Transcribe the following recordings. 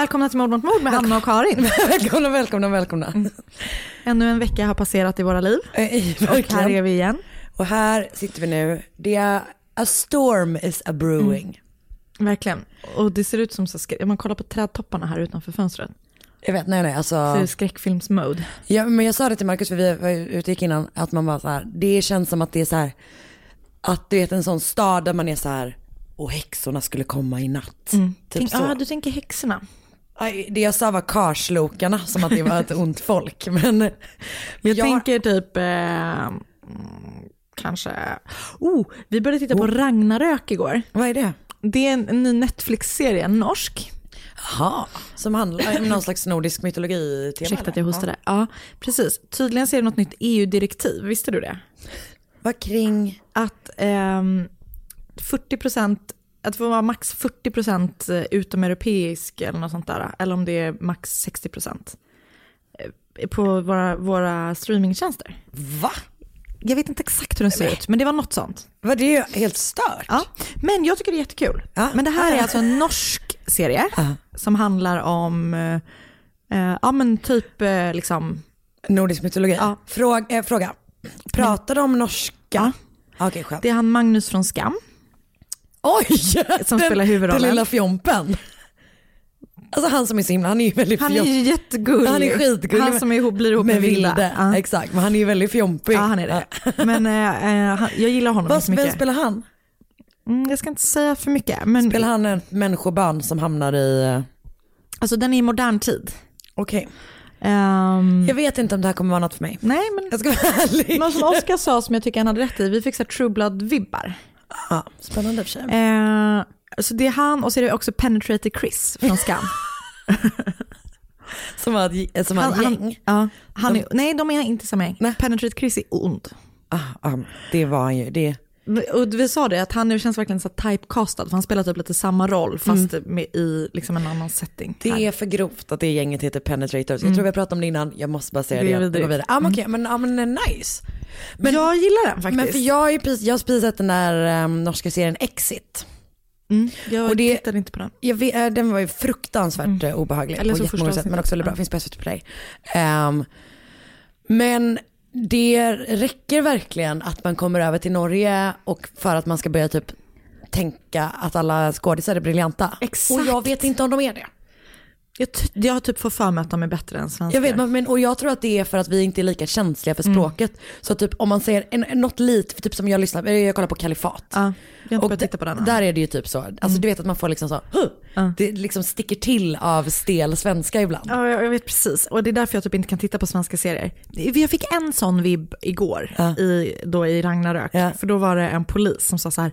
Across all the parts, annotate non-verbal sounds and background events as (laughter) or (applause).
Välkomna till Mord mot mord med Hanna och Karin. (laughs) välkomna, välkomna, välkomna. Ännu en vecka har passerat i våra liv. Eh, Och här är vi igen. Och här sitter vi nu. Det är a storm is a brewing. Verkligen. Och det ser ut som så skräck. Man kollar på trädtopparna här utanför fönstret. Jag vet, nej nej Så alltså. det skräckfilmsmode. Ja, men jag sa det till Markus för vi var ute gick innan, att man bara så här, det känns som att det är så här, att du vet en sån stad där man är så här, och häxorna skulle komma i natt. Typ Tänk, så. ja, du tänker häxorna. Det jag sa var karslokarna, som att det var ett (laughs) ont folk. Men Jag jag- tänker typ, eh, mm, kanske, oh, vi började titta på Ragnarök igår. vad är det? Det är en, en ny Netflix-serie, en norsk. Jaha, som handlar om någon slags nordisk mytologi tema Ursäkta att jag hostade. Ja, precis. Tydligen ser det något nytt EU-direktiv, visste du det? Vad kring, att ehm, 40 att får vara max 40% utomeuropeisk eller något sånt där, eller om det är max 60 eh, på våra, våra streamingtjänster. va? Jag vet inte exakt hur den ser ut, men det var något sånt. Vad det är helt stört. Ja, men jag tycker det är jättekul. Ja. Men det här är alltså en (laughs) norsk serie Ja. som handlar om, eh, eh, ja men typ eh, liksom, Nordisk mytologi. Ja. Fråga, eh, fråga. pratar de norska? Ja. Skönt. det är han Magnus från Skam. Oj! Som den, spelar huvudrollen. Den lilla fjompen. Alltså han som är så himla, han är ju väldigt Han är ju jättegullig. Han är skitgullig Han som är blir ihop med, med Vilde. Vilde. Ja. Exakt, men han är ju väldigt fjompig. Ja, han är det. Men eh, eh, han, jag gillar honom Vad så mycket. vem spelar han? Mm, jag ska inte säga för mycket. Men Spelar han en människobarn som hamnar i... eh, alltså, den är i modern tid. Okej. Ehm, Jag vet inte om det här kommer vara något för mig. nej, men, Jag ska vara ärlig. men som Oskar sa, som jag tycker han hade rätt i, vi fick så True Blood-vibbar. Ja, spännande för sig. Eh, så det är han och så är det också Penetrator Chris från Skam. (laughs) Som har ett, som ett gäng. ja, han är, nej, de är inte samma gäng. Nej. Penetrator Chris är ond. Ah, ah, det var han ju. Det, Och vi sa det, att han nu känns verkligen så typecastad, för han spelar typ lite samma roll fast med, i liksom en annan setting. det här. är för grovt att det gänget heter Penetrators. Jag tror vi har pratat om det innan, jag måste bara säga Det det. Det går vidare. Ah, men okej, men, ah, men nice. Men, jag gillar den faktiskt. men för jag har ju precis, jag har precis sett den där um, norska serien Exit. mm, jag och det- tittade inte på den. Jag vet, eh, den var ju fruktansvärt mm. obehaglig Eller på så jättemånga första sätt, men också väldigt bra, finns på SVT Play. Ehm, men det räcker verkligen att man kommer över till Norge och för att man ska börja typ tänka att alla skådisar är briljanta. Exakt. Och jag vet inte om de är det. Jag, jag har typ fått för mig att de är bättre än svenskar. Jag vet, men- och jag tror att det är för att vi inte är lika känsliga Mm. för språket. Så typ om man säger en, något lite, typ som jag lyssnar, jag kollar på Kalifat. Ja, jag Och titta på den där är det ju typ så, alltså du vet att man får liksom så, huh, Ja. det liksom sticker till av stel svenska ibland. Ja, jag jag vet precis. Och det är därför jag typ inte kan titta på svenska serier. Jag fick en sån vibb igår Ja. i, då i Ragnarök. För då var det en polis som sa så här,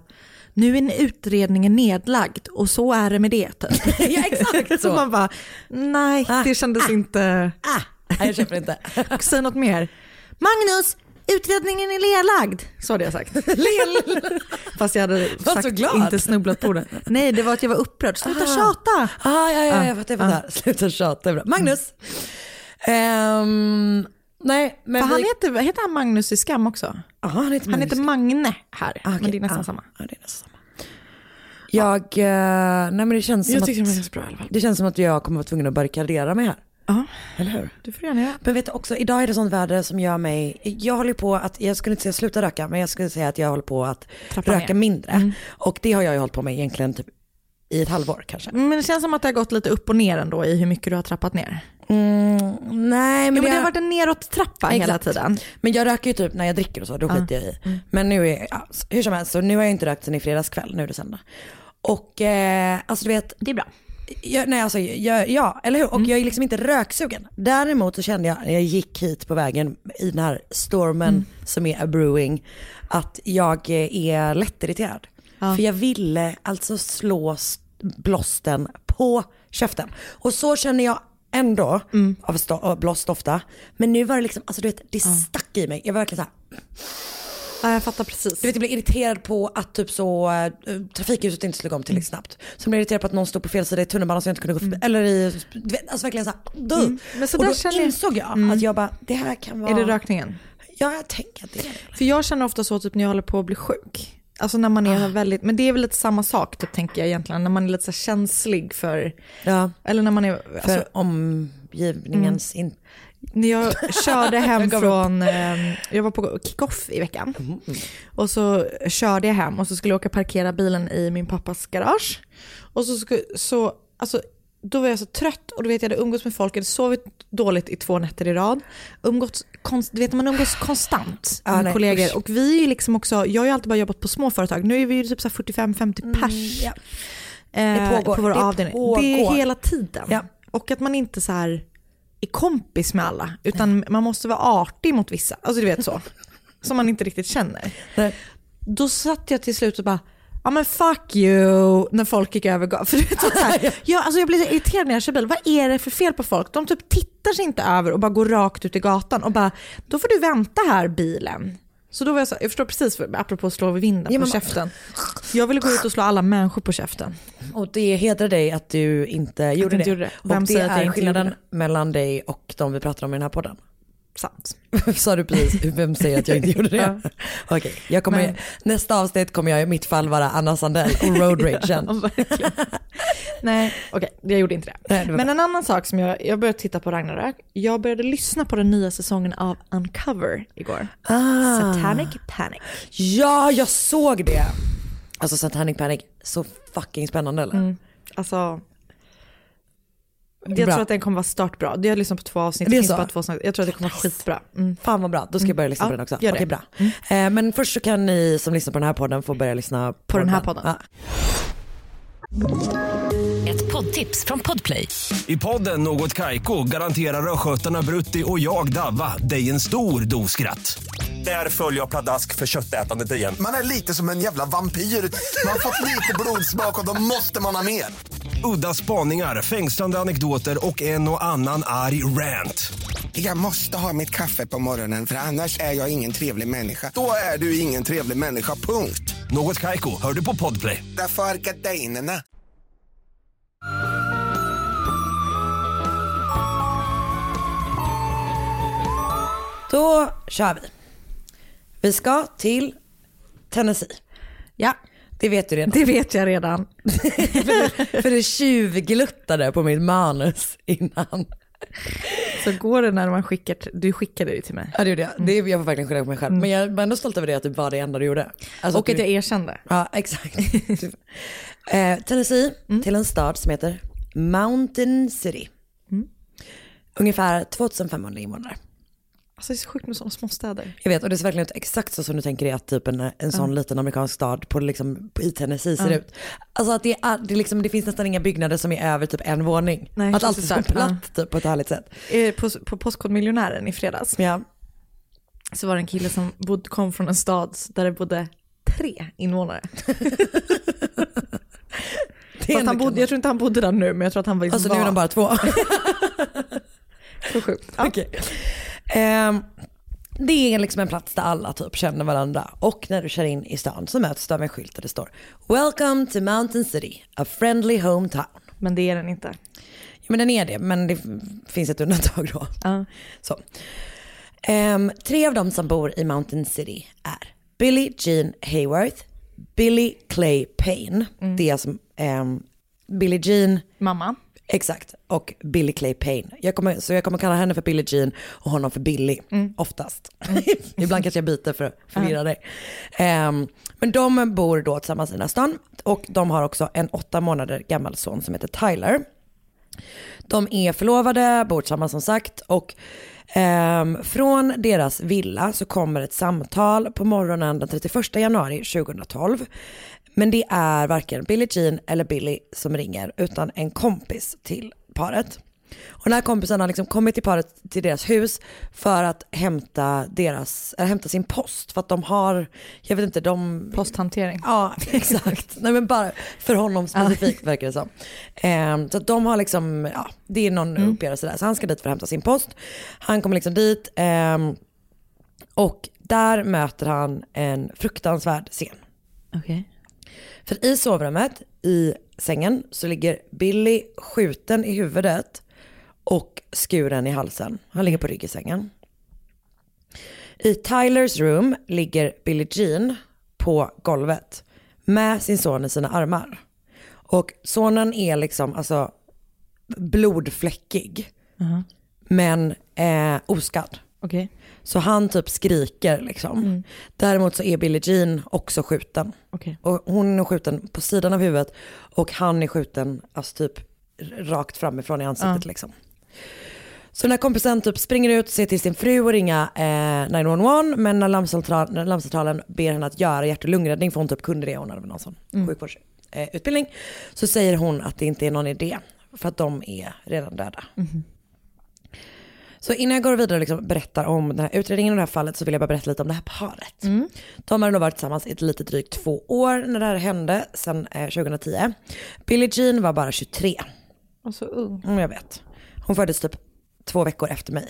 nu är utredningen nedlagd och så är det med det. Typ. (laughs) ja exakt Så så. man bara, nej Ah, det kändes inte... Ah, nej, jag köper inte. (laughs) Säg något mer. Magnus, utredningen är nedlagd. Så hade jag sagt. (laughs) Fast jag hade sagt inte snubblat på det. Nej, det var att jag var upprörd. Sluta Ah. tjata. Ah, ja, ja, Ah, jag fattar. Jag fattar. Sluta tjata. Magnus. Ehm, Nej, men För han vi... heter, heter han Magnus i Skam också? Aha, han heter Han heter Magne här, Ah, okej. men det är nästan Ah, samma. Ja, det är nästan samma. Jag, eh, nej men det känns som Jag att, tycker det ganska bra det känns som att jag kommer vara tvungen att barrikadera mig här. Ja, Eller hur? du får gärna göra. Men vet du också, idag är det sånt väder som gör mig, jag håller på att, jag skulle inte säga sluta röka, men jag skulle säga att jag håller på att Trappa röka ner. mindre. Och det har jag ju hållit på med egentligen typ i ett halvår kanske. Men det känns som att det har gått lite upp och ner ändå i hur mycket du har trappat ner. Mm, nej men, Jo, men det jag- har varit en neråt-trappa hela Exakt. tiden. Men jag röker ju typ när jag dricker och så, då skiter jag i. Men nu är, ja, hur som helst, så nu har jag inte rökt sen i fredags kväll, nu är det söndag. Och eh, alltså du vet, Det är bra. jag, nej alltså, jag, ja eller hur? Och jag är liksom inte röksugen. Däremot så kände jag när jag gick hit på vägen i den här stormen som är a brewing, att jag är lättirriterad. För jag ville alltså slå blåsten på käften. Och så känner jag ändå av stå- av blåst ofta. Men nu var det liksom, alltså du vet, det stack i mig. Jag var verkligen så här, Ja, jag fattar precis. du vet jag blev irriterad på att typ så äh, trafikljuset inte slog om tillräckligt snabbt. Så blev jag irriterad på att någon stod på fel sida i tunnelbanan så jag inte kunde gå förbi. Eller i, du vet, alltså verkligen såhär, mm. Men så Och där då känner jag- insåg jag att jag bara, det här kan vara... Är det rökningen? Ja jag tänker att det är det. För jag känner ofta så typ när jag håller på att bli sjuk. Alltså när man är väldigt, men det är väl lite samma sak typ, tänker jag egentligen, när man är lite så känslig för, Ja, eller när man är, för alltså, omgivningens in... när jag (laughs) körde hem Jag från, eh, jag var på kick-off i veckan. Och så körde jag hem och så skulle jag åka parkera bilen i min pappas garage. Och så, skulle, så alltså, då var jag så trött och du vet jag hade umgåtts med folk, jag hade sovit dåligt i två nätter i rad. Umgåtts, konst, du vet man umgås konstant Ja, med nej, kollegor. usch. Och vi är liksom också, jag har ju alltid bara jobbat på små företag, nu är vi ju typ så här 45-50 pers. ja. eh, pågår, På vår det avdelning. pågår. Det är hela tiden. Ja. Och att man inte så här är kompis med alla, utan man måste vara artig mot vissa. Alltså du vet så. (laughs) Som man inte riktigt känner. Nej. Då satt jag till slut och bara, ja men fuck you, när folk gick över. (laughs) För du vet, så här, (laughs) jag, alltså jag blir så irriterad när jag kör bil. Vad är det för fel på folk? De typ tittar sig inte över och bara går rakt ut i gatan och bara, då får du vänta här bilen. Så då var jag så, jag förstår precis, för, apropå att slå över vinden Ja, på käften. Jag ville gå ut och slå alla människor på käften. Och det hedrar dig att du inte gjorde inte det. gjorde det. Vem och det att jag är inte skillnaden mellan dig och de vi pratar om i den här podden. Sant. (laughs) Sa du precis, vem säger att jag inte gjorde det? (laughs) Okej, jag kommer, Men- nästa avsnitt kommer jag i mitt fall vara Anna Sandell och road ragen. (laughs) Ja. Nej, okej, jag gjorde inte det. Nej, det Men en annan sak som jag, jag började titta på Ragnarök, jag började lyssna på den nya säsongen av Uncover igår. Ah. Satanic Panic. Ja, jag såg det. Alltså Satanic Panic, så fucking spännande eller? Alltså, jag Bra. tror att den kommer vara startbra. Jag har lyssnat på två avsnitt, Det finns så? bara två avsnitt. Jag tror att det kommer vara skitbra. Mm. Fan vad bra, då ska jag börja lyssna Ja, på den också. gör det. Okej, bra. Eh, men först så kan ni som lyssnar på den här podden få börja lyssna på, På den här podden. Ja. Ett poddtips från Podplay. I podden Något Kaiko garanterar östgötarna Brutti och jag, Davva, dig en stor dos skratt. Där följer jag pladask för köttätandet igen. Man är lite som en jävla vampyr. Man har fått lite blodsmak och då måste man ha mer. Udda spaningar, fängslande anekdoter och en och annan arg rant. Jag måste ha mitt kaffe på morgonen för annars är jag ingen trevlig människa. Då är du ingen trevlig människa, punkt. Något Kaiko, hör du på Podplay. Därför är gardinerna. Då kör vi. Vi ska till Tennessee. Ja, Det vet du redan. det vet jag redan. (laughs) För det tjuvgluttade på mitt manus innan. Så går det när man skickar, du skickade det till mig. Ja det gjorde jag. Det, jag får verkligen skylla på mig själv. Men jag var ändå stolt över det att det var det enda du gjorde. Alltså Och att du, jag erkände. Ja exakt. (laughs) eh, Tennessee till en stad som heter Mountain City. Ungefär 2500 invånare. Alltså det är så sjukt med sådana småstäder. Jag vet och det ser verkligen ut exakt så som du tänker dig att typ en, en sån liten amerikansk stad på, liksom, i Tennessee ser ut. Alltså att det, är, det, liksom, det finns nästan inga byggnader som är över typ en våning. Nej, att allt är så platt typ, på ett härligt sätt. På, på Postkodmiljonären i fredags Ja. så var det en kille som bod, kom från en stad där det bodde tre invånare. (laughs) Han bodde, jag tror inte han bodde där nu, men jag tror att han var liksom Alltså nu är de bara två. (laughs) så sjukt. Ja. Okej. Ehm, det är liksom en plats där alla typ känner varandra. Och när du kör in i stan så möts du av en skylt där det står Welcome to Mountain City, a friendly hometown. Men det är den inte. Ja, men den är det, men det finns ett undantag då. Ja. Så. Ehm, tre av dem som bor i Mountain City är Billie Jean Hayworth, Billie Clay Payne, det är alltså um, Billie Jean, Mamma. Exakt, och Billie Clay Payne. Jag kommer, så jag kommer kalla henne för Billie Jean och honom för Billy, oftast. (laughs) Ibland kanske jag byter för att förvirra dig. Ehm, men de bor då tillsammans i den här stan och de har också en åtta månader gammal son som heter Tyler. De är förlovade, bor tillsammans som sagt och ehm, från deras villa så kommer ett samtal på morgonen den 31 januari 2012. Men det är varken Billie Jean eller Billy som ringer utan en kompis till paret. Och den här kompisen har liksom kommit till paret till deras hus för att hämta, deras, eller hämta sin post. För att de har, jag vet inte, de... Posthantering. Ja, (laughs) exakt. Nej men bara för honom specifikt verkar det som. Ehm, så att de har liksom, ja, det är någon uppgörelse där. Så han ska dit för att hämta sin post. Han kommer liksom dit ehm, och där möter han en fruktansvärd scen. Okej. För i sovrummet, i sängen, så ligger Billy skjuten i huvudet och skuren i halsen. Han ligger på rygg i sängen. I Tylers room ligger Billie Jean på golvet med sin son i sina armar. Och sonen är liksom alltså blodfläckig men eh, oskadd. Okej. Så han typ skriker liksom. Däremot så är Billie Jean också skjuten. Okej. Och hon är skjuten på sidan av huvudet och han är skjuten alltså typ rakt framifrån i ansiktet liksom. Så den här kompisen typ springer ut, ser till sin fru och ringa eh, 911 men när, larmcentral, när larmcentralen ber henne att göra hjärt och lungräddning för hon typ kunde det, hon hade någon sån sjukvårdsutbildning. Eh, så säger hon att det inte är någon idé för att de är redan döda. Så innan jag går vidare och liksom berättar om den här utredningen och det här fallet så vill jag bara berätta lite om det här paret. De har nog varit tillsammans i ett lite drygt två år när det här hände, sedan eh, 2010. Billie Jean var bara 23. Och så ung. Mm, jag vet. Hon föddes typ två veckor efter mig.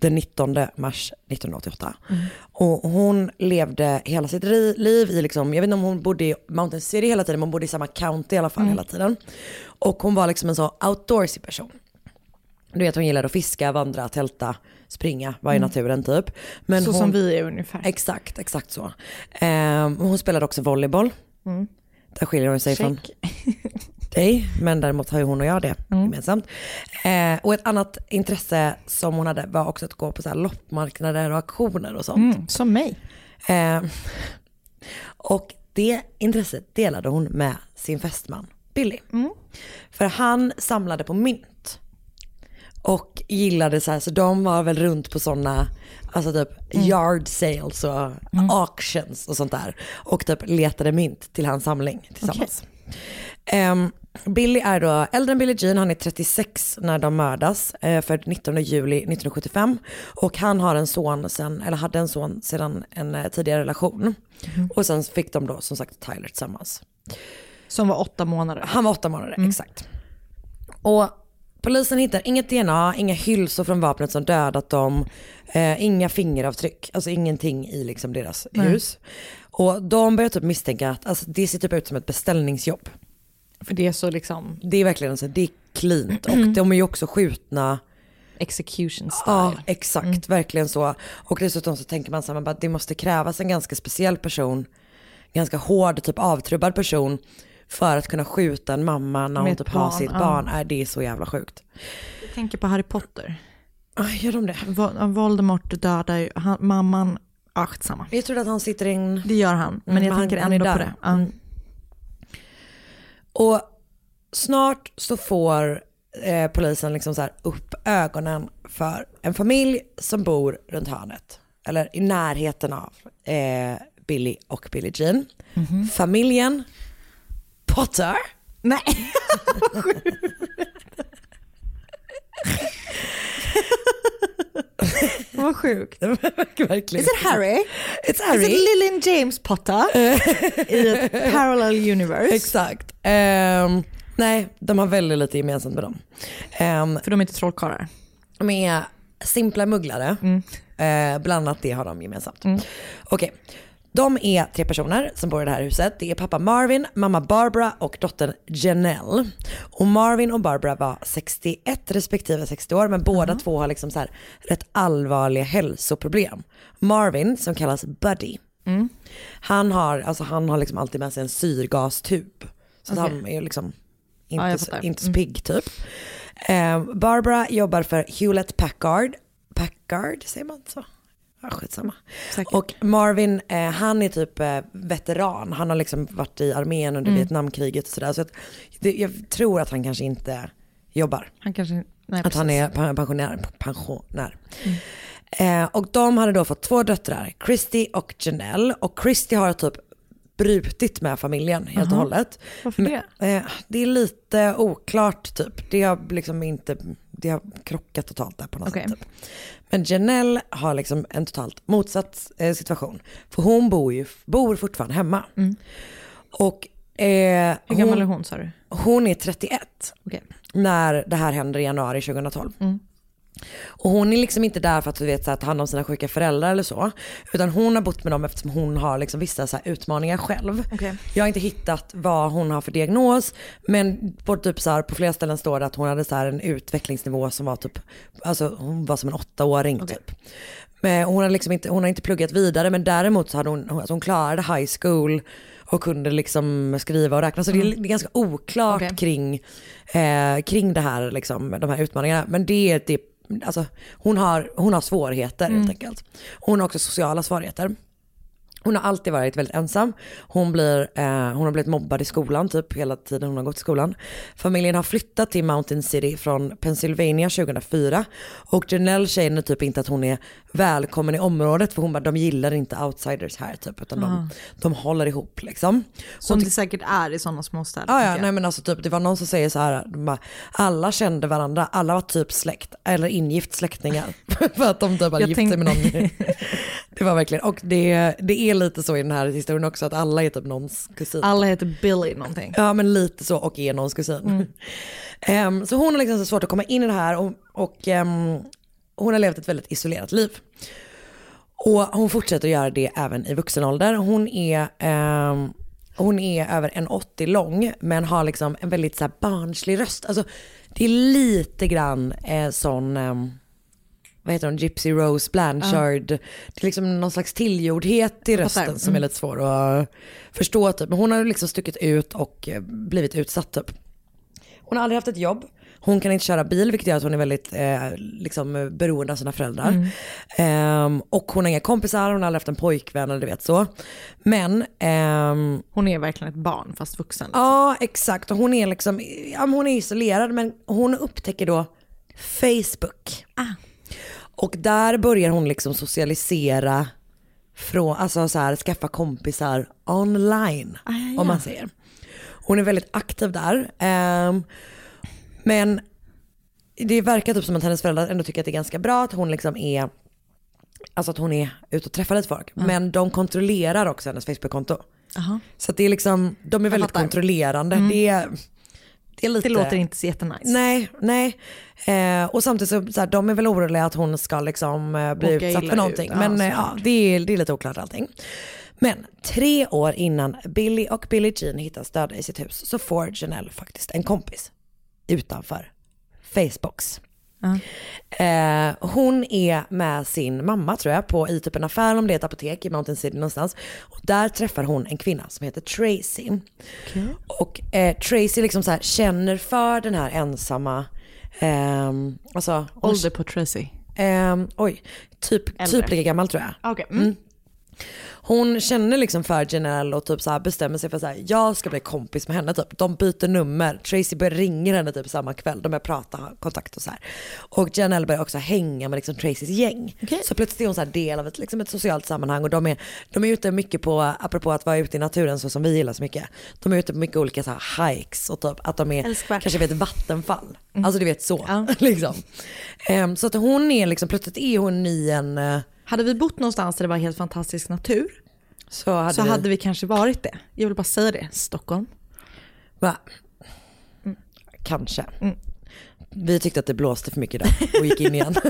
Den 19 mars 1988. Och hon levde hela sitt liv i, liksom, jag vet inte om hon bodde i Mountain City hela tiden, men hon bodde i samma county i alla fall hela tiden. Och hon var liksom en så outdoorsy person. Du vet hon gillade att fiska, vandra, tälta, springa, vara i naturen typ. Men Så hon, som vi är ungefär. Exakt, exakt så. Ehm, hon spelade också volleyboll. Där skiljer hon sig från Check. (laughs) dig, men däremot har ju hon och jag det gemensamt. Eh, och ett annat intresse som hon hade var också att gå på så här loppmarknader och auktioner och sånt. Mm, som mig. Eh, och det intresset delade hon med sin fästman Billy. För han samlade på mynt. Och gillade så här, så de var väl runt på sådana, alltså typ yard sales och auctions och sånt där. Och typ letade mynt till hans samling tillsammans. Ehm, Billy är då äldre än Billie Jean, han är 36 när de mördas, eh, för 19 juli 1975. Och han har en son sen, eller hade en son sedan en eh, tidigare relation. Och sen fick de då som sagt Tyler tillsammans. Som var åtta månader. Han var åtta månader, exakt. Och polisen hittar inget DNA, inga hylsor från vapnet som dödat dem, eh, inga fingeravtryck, alltså ingenting i liksom deras hus. Och de börjar typ misstänka att alltså, det ser typ ut som ett beställningsjobb. För det är så liksom Det är verkligen så, det är cleant och de är ju också skjutna. execution style. Ja, exakt, verkligen så. Och dessutom så tänker man så här, man bara, det måste krävas en ganska speciell person, ganska hård, typ avtrubbad person för att kunna skjuta en mamma när hon typ har barn, sitt ja. barn. Är det är så jävla sjukt. Jag tänker på Harry Potter. Aj, gör de det? Vo- Voldemort dödar ju han, mamman. Ja, skitsamma. Jag trodde att han sitter i en... Det gör han, men Mm, jag han- tänker ändå på det. Ja. Mm. Och snart så får eh, polisen liksom så upp ögonen för en familj som bor runt hörnet. Eller i närheten av eh, Billy och Billie Jean. Familjen Potter. Nej. (laughs) Vad sjukt. Verkligen. Is it Harry? It's Is Harry. it Lillian James Potter? (laughs) I ett parallel universe. Exakt. Ehm, nej, de har väldigt lite gemensamt med dem. Ehm, För de är inte trollkarlar. De är simpla mugglare. Eh, bland annat det har de gemensamt. Okej. De är tre personer som bor i det här huset. Det är pappa Marvin, mamma Barbara och dottern Janelle. Och Marvin och Barbara var 61 respektive 60 år men båda två har liksom så här rätt allvarliga hälsoproblem. Marvin som kallas Buddy. Han har, alltså han har liksom alltid med sig en syrgastub. Så att han är liksom Ja, inte, fattar. inte så pigg typ. Eh, Barbara jobbar för Hewlett Packard. Packard, säger man så? Ja, skitsamma. Säkert. Och Marvin, eh, han är typ eh, veteran. Han har liksom varit i armén under Vietnamkriget och sådär. Så att det, jag tror att han kanske inte jobbar. Han kanske, nej, Att han är pensionär. pensionär. Eh, och de hade då fått två döttrar, Christy och Janelle. Och Christy har typ brutit med familjen helt och hållet. Varför det? Men, eh, det är lite oklart typ. Det har liksom inte, det har krockat totalt där på något Okej. sätt. Typ. Men Janelle har liksom en totalt motsatt eh, situation. För hon bor ju bor fortfarande hemma. Och eh, Mm. Hur gammal är hon, hon sa du? hon är 31 Okej. när det här händer i januari 2012. Och hon är liksom inte där för att du vet, så här, ta hand om sina sjuka föräldrar eller så. Utan hon har bott med dem eftersom hon har liksom vissa så här, utmaningar själv. Okej. Jag har inte hittat vad hon har för diagnos. Men på, typ så här, på flera ställen står det att hon hade så här, en utvecklingsnivå som var typ, alltså hon var som en åttaåring typ. Men hon, har liksom inte, hon har inte pluggat vidare men däremot så hade hon, alltså hon klarade high school och kunde liksom skriva och räkna. Så det, är, det är ganska oklart Okej. kring, eh, kring det här, liksom, de här utmaningarna. Men det är alltså, hon, har, hon har svårigheter helt enkelt. Hon har också sociala svårigheter. Hon har alltid varit väldigt ensam. Hon, blir, eh, hon har blivit mobbad i skolan typ hela tiden hon har gått i skolan. Familjen har flyttat till Mountain City från Pennsylvania 2004. Och Janelle känner typ inte att hon är välkommen i området för hon bara, de gillar inte outsiders här typ. Utan de, de håller ihop liksom. Som det säkert är i sådana små städer. Ja, ja, nej men alltså typ, det var någon som säger så här, de bara, alla kände varandra, alla var typ släkt, eller ingift släktingar. (laughs) för att de typ hade Jag gift sig med någon. (laughs) (laughs) det var verkligen, och det, det är lite så i den här historien också, att alla är typ någons kusin. Alla heter Billy någonting. Ja men lite så och är någons kusin. (laughs) Ehm, så hon har liksom så svårt att komma in i det här och, och ehm, hon har levt ett väldigt isolerat liv. Och hon fortsätter att göra det även i vuxen ålder. Hon är, ehm, hon är över en 80 lång men har liksom en väldigt så barnslig röst. Alltså det är lite grann eh, sån, vad heter hon, Gypsy Rose Blanchard. Det är liksom någon slags tillgjordhet i rösten som är lite svår att förstå typ. Men hon har liksom stuckit ut och eh, blivit utsatt typ. Hon har aldrig haft ett jobb. Hon kan inte köra bil vilket gör att hon är väldigt eh, liksom, beroende av sina föräldrar. Ehm, och hon har inga kompisar, hon har aldrig haft en pojkvän eller du vet så. Men ehm, Hon är verkligen ett barn fast vuxen. Ja, exakt. Och hon är liksom, ja, hon är isolerad men hon upptäcker då Facebook. Och där börjar hon liksom socialisera från, alltså så här, skaffa kompisar online. Om man säger. Hon är väldigt aktiv där. Ehm, men det verkar typ som att hennes föräldrar ändå tycker att det är ganska bra att hon liksom är, alltså att hon är ute och träffar lite folk. Men de kontrollerar också hennes Facebook-konto. Aha. Så att det är liksom, de är väldigt fattar. Mm. kontrollerande. Det, är, det lite... Det låter inte så jättenice. Nej, nej. Eh, och samtidigt så, så här, de är väl oroliga att hon ska liksom eh, bli Åka utsatt för någonting. ut. Ja, Men eh, såklart. ja, det, är, det är lite oklart allting. Men tre år innan Billy och Billie Jean hittas döda i sitt hus så får Janelle faktiskt en kompis utanför Facebooks. Eh, hon är med sin mamma tror jag på i typ en affär om det är ett apotek i Mountain City någonstans. Och där träffar hon en kvinna som heter Tracy. Och eh, Tracy liksom så här känner för den här ensamma, ehm, alltså, Ålder på Tracy. ehm, oj, typ, Äldre. typ lika gammal tror jag. Okej. Mm. Hon känner liksom för Janelle och typ så bestämmer sig för att jag ska bli kompis med henne typ. De byter nummer, Tracy börjar ringa henne typ samma kväll, de börjar prata, kontakt och så här. Och Janelle börjar också hänga med liksom Tracys gäng. Så plötsligt är hon så del av ett, liksom ett socialt sammanhang och de är, de är ute mycket på, apropå att vara ute i naturen så som vi gillar så mycket. De är ute på mycket olika så här hikes och typ att de är Älskvärt. kanske vid ett vattenfall. Alltså du vet så. Ja. (laughs) liksom. Ehm, så att hon är liksom, plötsligt är hon i en, eh, Hade vi bott någonstans där det var helt fantastisk natur så hade så vi, hade vi kanske varit det. Jag vill bara säga det. Stockholm. Va? Kanske. Vi tyckte att det blåste för mycket idag och gick in igen. (laughs)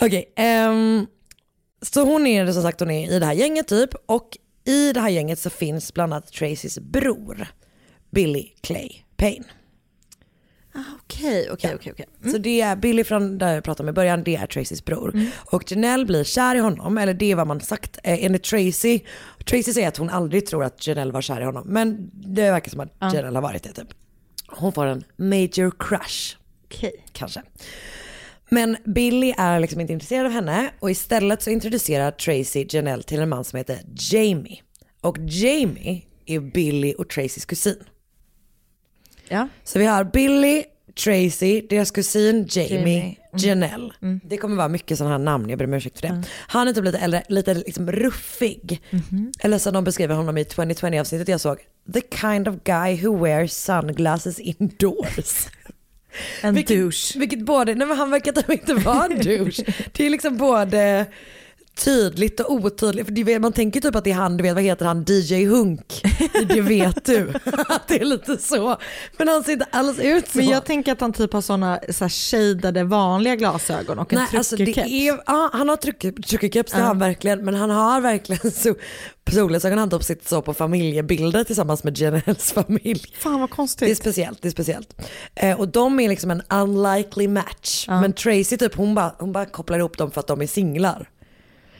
Okej, ehm, Så hon är som sagt hon är i det här gänget typ och i det här gänget så finns bland annat Tracys bror Billy Clay Payne. Okej, okej, okej. okej. Så det är Billy från där jag pratade om i början, det är Tracys bror. Och Janelle blir kär i honom, eller det är vad man sagt. Eh, enligt Tracy, Tracy säger att hon aldrig tror att Janelle var kär i honom. Men det verkar som att Janelle har varit det typ. Hon får en major crush. Okej. Kanske. Men Billy är liksom inte intresserad av henne och istället så introducerar Tracy Janelle till en man som heter Jamie. Och Jamie är Billy och Tracys kusin. Ja. Så vi har Billy, Tracy, deras kusin Jamie, Jamie. Mm. Janelle. Det kommer vara mycket sådana här namn, jag ber om ursäkt för det. Han är typ lite äldre, lite liksom ruffig. Mhm. Eller som de beskriver honom i 2020 avsnittet jag såg. The kind of guy who wears sunglasses indoors. En vilket, douche. Vilket både, nej men han verkar typ inte vara en douche. (laughs) Det är liksom både tydligt och otydligt. För det, man tänker typ att det är han, du vet vad heter han, DJ Hunk. Det vet du. (laughs) Att det är lite så. Men han ser inte alls ut så. Men jag tänker att han typ har sådana så här shadade vanliga glasögon och en Nej, alltså det är, ja, han har truckerkeps, det har han verkligen. Men han har verkligen (laughs) så, solglasögon. Han typ sitter så på familjebilder tillsammans med Janelles familj. Fan vad Det är konstigt. speciellt, det är speciellt. Eh, och de är liksom en unlikely match. Men Tracy typ, hon bara, hon bara kopplar ihop dem för att de är singlar.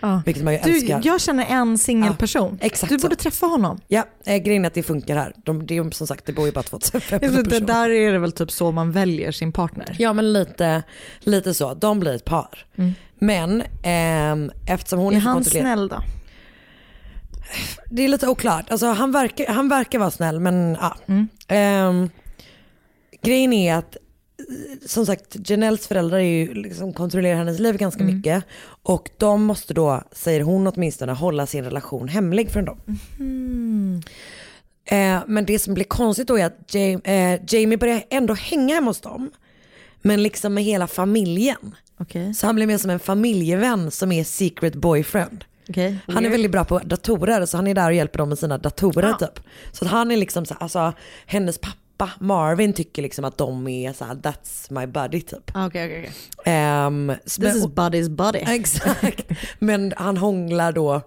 Ja. Vilket man ju Du, älskar. jag känner en singelperson. Ja, exakt du så. borde träffa honom. Ja, eh, grejen är att det funkar här. De, är, som sagt, det bor ju bara 2500 Alltså, det personer. där är det väl typ så man väljer sin partner. Ja men lite, lite så. De blir ett par. Men ehm, eftersom hon är så han snäll då? Det är lite oklart. Alltså, han, verkar, han verkar vara snäll men ja. Ehm, grejen är att som sagt Janelles föräldrar är ju liksom kontrollerar hennes liv ganska mycket. Och de måste då, säger hon åtminstone, hålla sin relation hemlig från dem. Eh, men det som blir konstigt då är att Jamie, eh, Jamie börjar ändå hänga hemma hos dem. Men liksom med hela familjen. Okej. Så han blir mer som en familjevän som är secret boyfriend. Okay. Han är väldigt bra på datorer så han är där och hjälper dem med sina datorer Ah. typ. Så han är liksom så, alltså hennes pappa Marvin tycker liksom att de är så här, that's my buddy typ. Okej, okej, okej. Ehm, This men- is buddy's buddy. (laughs) Exakt. Men han hånglar då,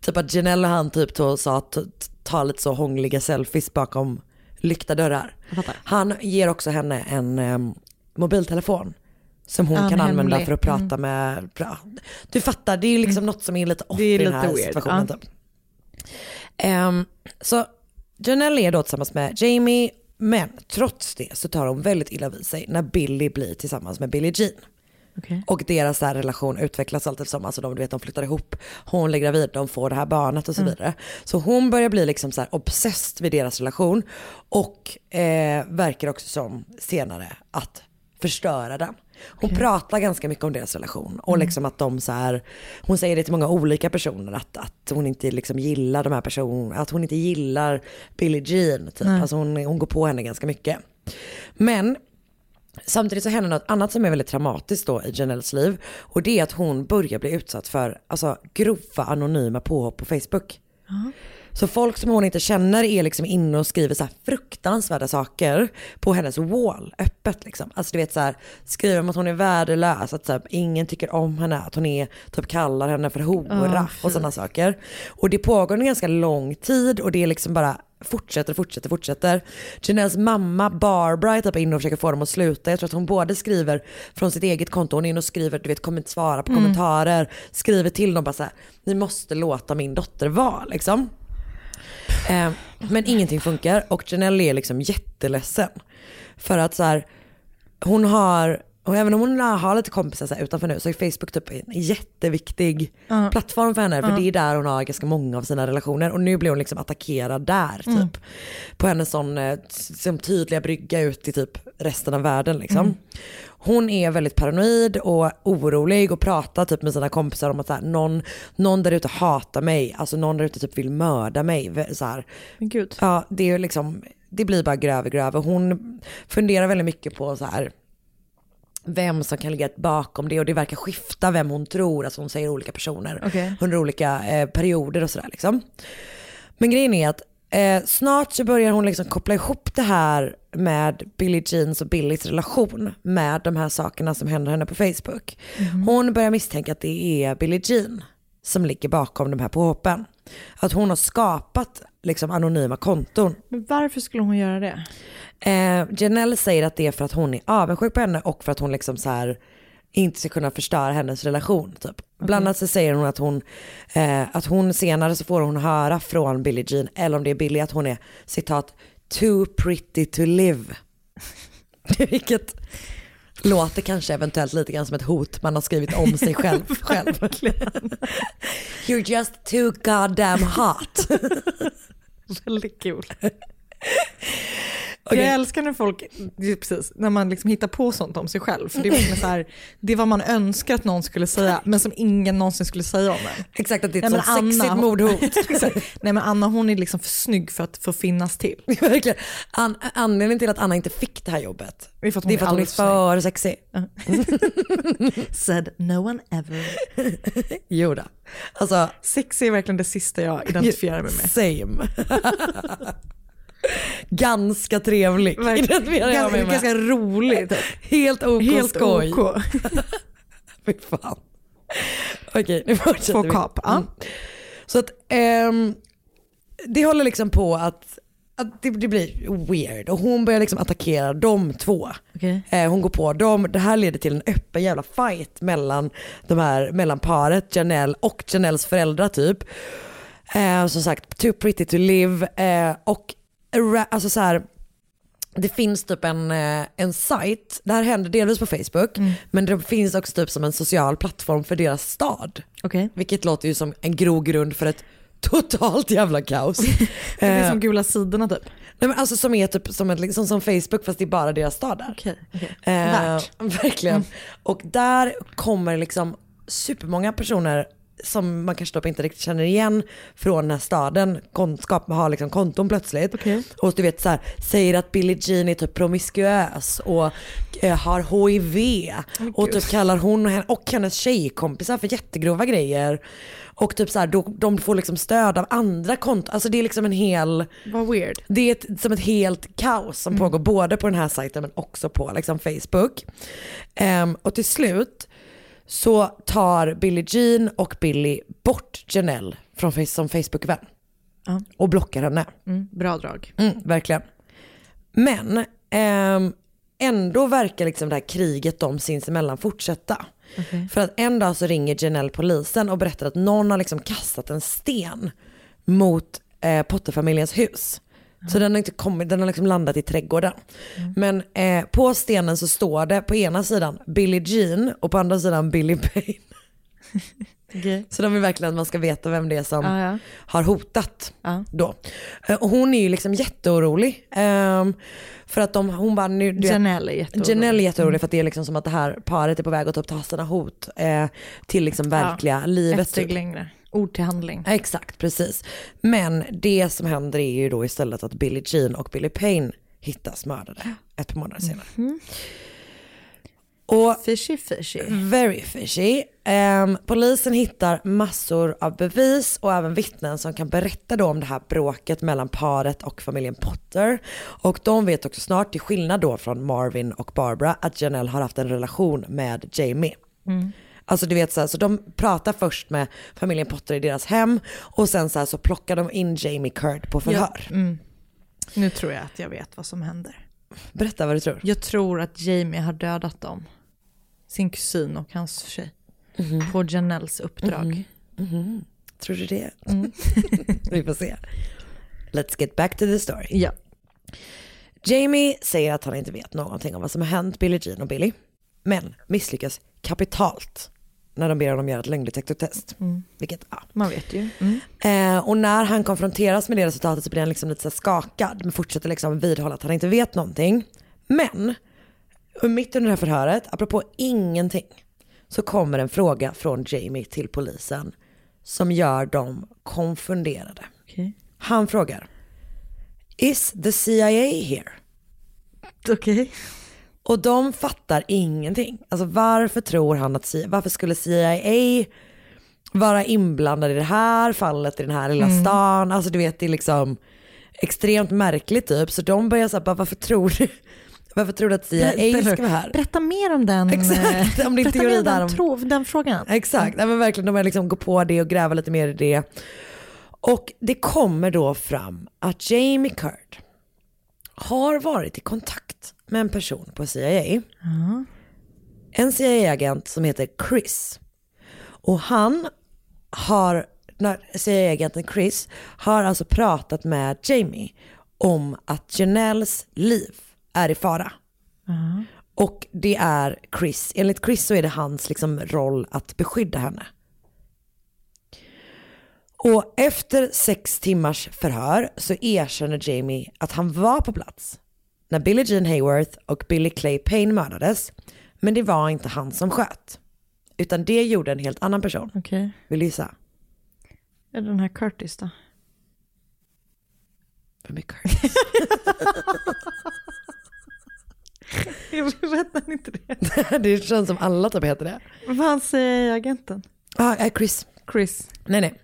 typ att Janelle och han typ då sa att ta lite så hångliga selfies bakom lyckta dörrar. Han ger också henne en em, mobiltelefon som hon Ja, en kan använda hemlig. för att prata med, bra. du fattar det är ju liksom något som är lite off är i den här weird, situationen. ja. Typ. Ehm, så Janelle är då tillsammans med Jamie men trots det så tar hon väldigt illa vid sig när Billy blir tillsammans med Billie Jean. Okej. Och deras här relation utvecklas allt eftersom, alltså de, du vet, de flyttar ihop, hon blir gravid, de får det här barnet och så vidare. Så hon börjar bli liksom så här obsessed vid deras relation och eh, verkar också som senare att förstöra den. Hon pratar ganska mycket om deras relation och liksom att de så här, hon säger det till många olika personer att, att hon inte liksom gillar de här personerna, att hon inte gillar Billie Jean typ. Alltså hon, hon går på henne ganska mycket. Men Samtidigt så händer något annat som är väldigt traumatiskt då i Janelles liv. Och det är att hon börjar bli utsatt för alltså, grova anonyma påhopp på Facebook. Så folk som hon inte känner är liksom inne och skriver så fruktansvärda saker på hennes wall, öppet liksom. Alltså du vet så här, skriver om att hon är värdelös, att så här, ingen tycker om henne, att hon är, typ kallar henne för hora och sådana saker. Och det pågår en ganska lång tid och det är liksom bara fortsätter, fortsätter, fortsätter. Janelles mamma Barbara är typ inne och försöker få dem att sluta. Jag tror att hon både skriver från sitt eget konto, hon är inne och skriver, du vet, kommer inte svara på kommentarer, skriver till dem bara så här, ni måste låta min dotter vara liksom. Eh, men ingenting funkar och Janelle är liksom jätteledsen. För att så här, hon har, och även om hon har lite kompisar så här, utanför nu så är Facebook typ en jätteviktig plattform för henne. För det är där hon har ganska många av sina relationer. Och nu blir hon liksom attackerad där typ. På hennes sån eh, som tydliga brygga ut i typ resten av världen liksom. Hon är väldigt paranoid och orolig och pratar typ med sina kompisar om att så här, någon, någon där ute hatar mig, alltså någon där ute typ vill mörda mig. Så här. Men gud. Ja, det är liksom, det blir bara grövre och grövre. Hon funderar väldigt mycket på så här vem som kan ligga bakom det och det verkar skifta vem hon tror, alltså hon säger olika personer Okej. under olika eh, perioder och sådär liksom. Men grejen är att eh, snart så börjar hon liksom koppla ihop det här med Billie Jeans och Billys relation med de här sakerna som händer henne på Facebook. Hon börjar misstänka att det är Billie Jean som ligger bakom de här påhoppen. Att hon har skapat liksom anonyma konton. Men varför skulle hon göra det? Eh, Janelle säger att det är för att hon är avundsjuk på henne och för att hon liksom så här inte ska kunna förstöra hennes relation. Typ. Bland annat så säger hon att hon, eh, att hon senare så får hon höra från Billie Jean, eller om det är Billie, att hon är citat too pretty to live. (laughs) Vilket låter kanske eventuellt lite grann som ett hot man har skrivit om sig (laughs) själv. själv. (laughs) You're just too goddamn hot. (laughs) Väldigt kul. (laughs) Okej. Jag älskar när folk, precis, när man liksom hittar på sånt om sig själv. För det är, så här, det är vad man önskar att någon skulle säga, men som ingen någonsin skulle säga om en. Exakt, att det är ett Nej, sånt sexigt Anna- mordhot. (laughs) Exakt. Nej men Anna hon är liksom för snygg för att få finnas till. (laughs) Verkligen. An- anledningen till att Anna inte fick det här jobbet, Det är för att hon är för att hon är för sexig. (laughs) Said no one ever. Jo då. Alltså, Sex är verkligen det sista jag identifierar mig med. same. Ganska trevlig (laughs) Ganska, ganska rolig. Helt ok Helt skoj. OK. (laughs) Fy fan. Okej, nu fortsätter vi. kap. Ja. Mm. Så att ehm, det håller liksom på att, att det, det blir weird och hon börjar liksom attackera de två. Okej. Eh, hon går på dem, det här leder till en öppen jävla fight mellan, de här, mellan paret, Janelle och Janelles föräldrar typ. Eh, som sagt, too pretty to live eh, och alltså så här, det finns typ en, eh, en sajt, det här händer delvis på Facebook, men det finns också typ som en social plattform för deras stad. Okej. Vilket låter ju som en grogrund för ett totalt jävla kaos. (laughs) Det är Eh, som gula sidorna typ. nej, men alltså som är typ som, ett, liksom som Facebook fast det är bara deras stad där. Okej. okej. Eh. (laughs) Verkligen. Och där kommer liksom supermånga personer som man kanske inte riktigt känner igen från den här staden, skap, har liksom konton plötsligt. Okej. Och du vet så här, säger att Billie Jean är typ promiskuös och eh, har HIV. och typ kallar hon och, henne, och hennes tjejkompisar för jättegrova grejer. Och typ så här, då, de får liksom stöd av andra konton. Alltså det är liksom en hel Vad weird. det är ett, som ett helt kaos som pågår både på den här sajten men också på liksom, Facebook. Ehm, och till slut så tar Billie Jean och Billy bort Janelle från, som Facebook-vän. Ja. Och blockar henne. Mm, bra drag. Mm, verkligen. Men ehm, ändå verkar liksom det här kriget de sinsemellan fortsätta. För att en dag så ringer Janelle polisen och berättar att någon har liksom kastat en sten mot eh, Potterfamiljens hus. Så den har inte kommit, den har liksom landat i trädgården. Men eh, på stenen så står det på ena sidan Billie Jean och på andra sidan Billy Payne. (laughs) Okej. Så de vill verkligen att man ska veta vem det är som Ja, ja. har hotat Ja. då. Eh, Och hon är ju liksom jätteorolig. ehm, för att de, hon bara nu, du Janelle är jätteorolig. Janelle är jätteorolig för att det är liksom som att det här paret är på väg att typ ta sina hot eh, till liksom verkliga Ett livet. steg Typ. längre. Ord till handling. Exakt, precis. Men det som händer är ju då istället att Billie Jean och Billy Payne hittas mördade ett par månader senare. Mm. Och Fishy fishy. Very fishy. Ehm, polisen hittar massor av bevis och även vittnen som kan berätta då om det här bråket mellan paret och familjen Potter. Och de vet också snart, till skillnad då från Marvin och Barbara, att Janelle har haft en relation med Jamie. Alltså du vet så, här, så de pratar först med familjen Potter i deras hem och sen så, här, så plockar de in Jamie Curd på förhör. Mm. Nu tror jag att jag vet vad som händer. Berätta vad du tror. Jag tror att Jamie har dödat dem. Sin kusin och hans tjej. På Janelles uppdrag. Tror du det? (laughs) Vi får se. Let's get back to the story. Ja. Jamie säger att han inte vet någonting om vad som har hänt Billie Jean och Billy. Men misslyckas kapitalt när de ber honom göra ett lögndetektortest. Vilket, ja. Man vet ju. Mm. Eh, och när han konfronteras med det resultatet så blir han liksom lite så skakad men fortsätter liksom vidhålla att han inte vet någonting. Men mitt under det här förhöret, apropå ingenting, så kommer en fråga från Jamie till polisen som gör dem konfunderade. Okej. Han frågar, is the CIA here? Okej. Och de fattar ingenting. Alltså varför tror han att CIA, varför skulle CIA vara inblandad i det här fallet i den här lilla stan? Alltså du vet det är liksom extremt märkligt typ. Så de börjar säga, varför tror du, Varför tror du att CIA ska vara här? Berätta mer om den, Exakt, om din teori där den, om- tro, den frågan. Exakt, Nej, men verkligen de har liksom gå på det och gräva lite mer i det. Och det kommer då fram att Jamie Curd har varit i kontakt med en person på CIA. En CIA-agent som heter Chris. Och han har, när CIA-agenten Chris har alltså pratat med Jamie om att Janelles liv är i fara. Och det är Chris, enligt Chris så är det hans liksom roll att beskydda henne. Och efter sex timmars förhör så erkänner Jamie att han var på plats när Billie Jean Hayworth och Billy Clay Payne mördades. Men det var inte han som sköt. Utan det gjorde en helt annan person. Okej. Vill du gissa? Är det den här Curtis då? Vem är Curtis? (laughs) Jag vet inte det. (laughs) det känns som alla typ heter det. Vad säger agenten? Ja, ah, Chris. Chris. Nej, nej.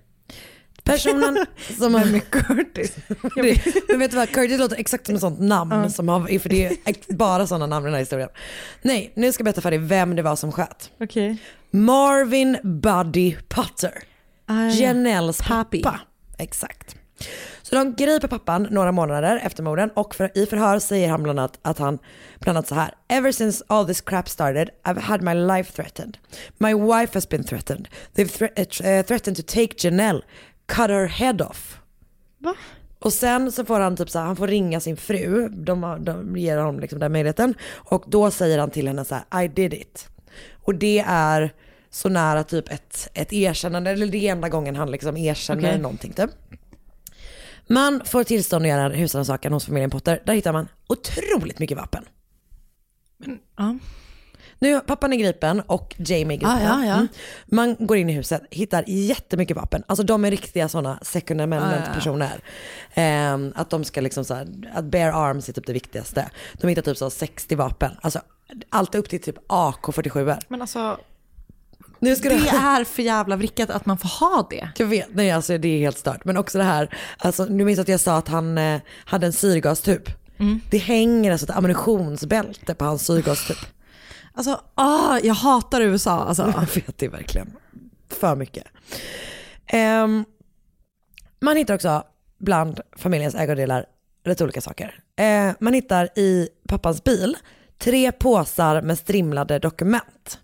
Personen (laughs) som har... Med Curtis. (laughs) Det, men vet du vad, Curtis låter exakt som ett sånt namn som har, för det är bara sådana namn i den här historien. Nej, nu ska jag berätta för dig vem det var som sköt. Okej. Marvin Buddy Potter. Ah, ja. Janelles Papi. pappa. Exakt. Så de griper pappan några månader efter morden och för, i förhör säger han bland annat att han bland annat så här. Ever since all this crap started I've had my life threatened. My wife has been threatened. They've thre- eh, threatened to take Janelle, cut her head off. Va? Och sen så får han typ så här, han får ringa sin fru, de, har- de ger honom liksom den möjligheten. Och då säger han till henne så här, I did it. Och det är så nära typ ett, ett erkännande, eller det är enda gången han liksom erkänner Okej. någonting typ. Man får tillstånd att göra husrannsakan hos familjen Potter. Där hittar man otroligt mycket vapen. Ja. Nu, pappan är gripen och Jamie är gripen. Ah, ja, ja. Mm. Man går in i huset, hittar jättemycket vapen. Alltså de är riktiga sådana second amendment Ah, ja. personer. Ehm, att de ska liksom så här, att bear arms är typ det viktigaste. De hittar typ så 60 vapen. Alltså allt upp till typ AK47. Men alltså, Nu ska det du... är för jävla vrickat att man får ha det. Jag vet, nej alltså det är helt stört. Men också det här, alltså du minns att jag sa att han eh, hade en syrgastub. Mm. Det hänger alltså ett ammunitionsbälte på hans syrgastub. Alltså, ah, jag hatar USA. Alltså. Jag vet det verkligen. För mycket. Ehm, man hittar också bland familjens ägodelar rätt olika saker. Eh, man hittar i pappans bil tre påsar med strimlade dokument.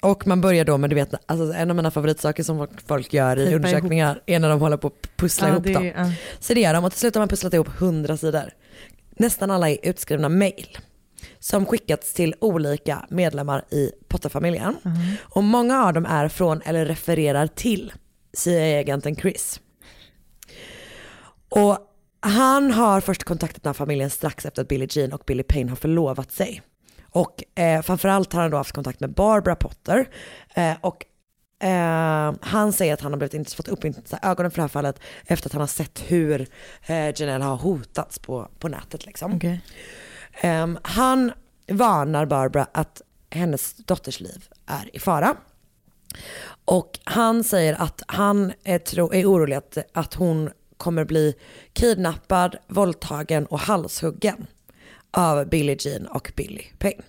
Och man börjar då med, du vet, alltså en av mina favoritsaker som folk gör i undersökningar är när de håller på att pussla Ja, ihop det- dem. ja. Så det gör de och till slut har man pusslat ihop hundra sidor. Nästan alla är utskrivna mail som skickats till olika medlemmar i Potter-familjen. Och många av dem är från eller refererar till CIA-agenten Chris. Och han har först kontaktat den här familjen strax efter att Billie Jean och Billy Payne har förlovat sig. Och eh, framförallt har han då haft kontakt med Barbara Potter. Eh, och eh, han säger att han har blivit fått upp ögonen för det här fallet efter att han har sett hur eh, Janelle har hotats på, på nätet. Liksom. Okej. Ehm, han varnar Barbara att hennes dotters liv är i fara. Och han säger att han är, tro, är orolig att, att hon kommer bli kidnappad, våldtagen och halshuggen av Billie Jean och Billy Payne.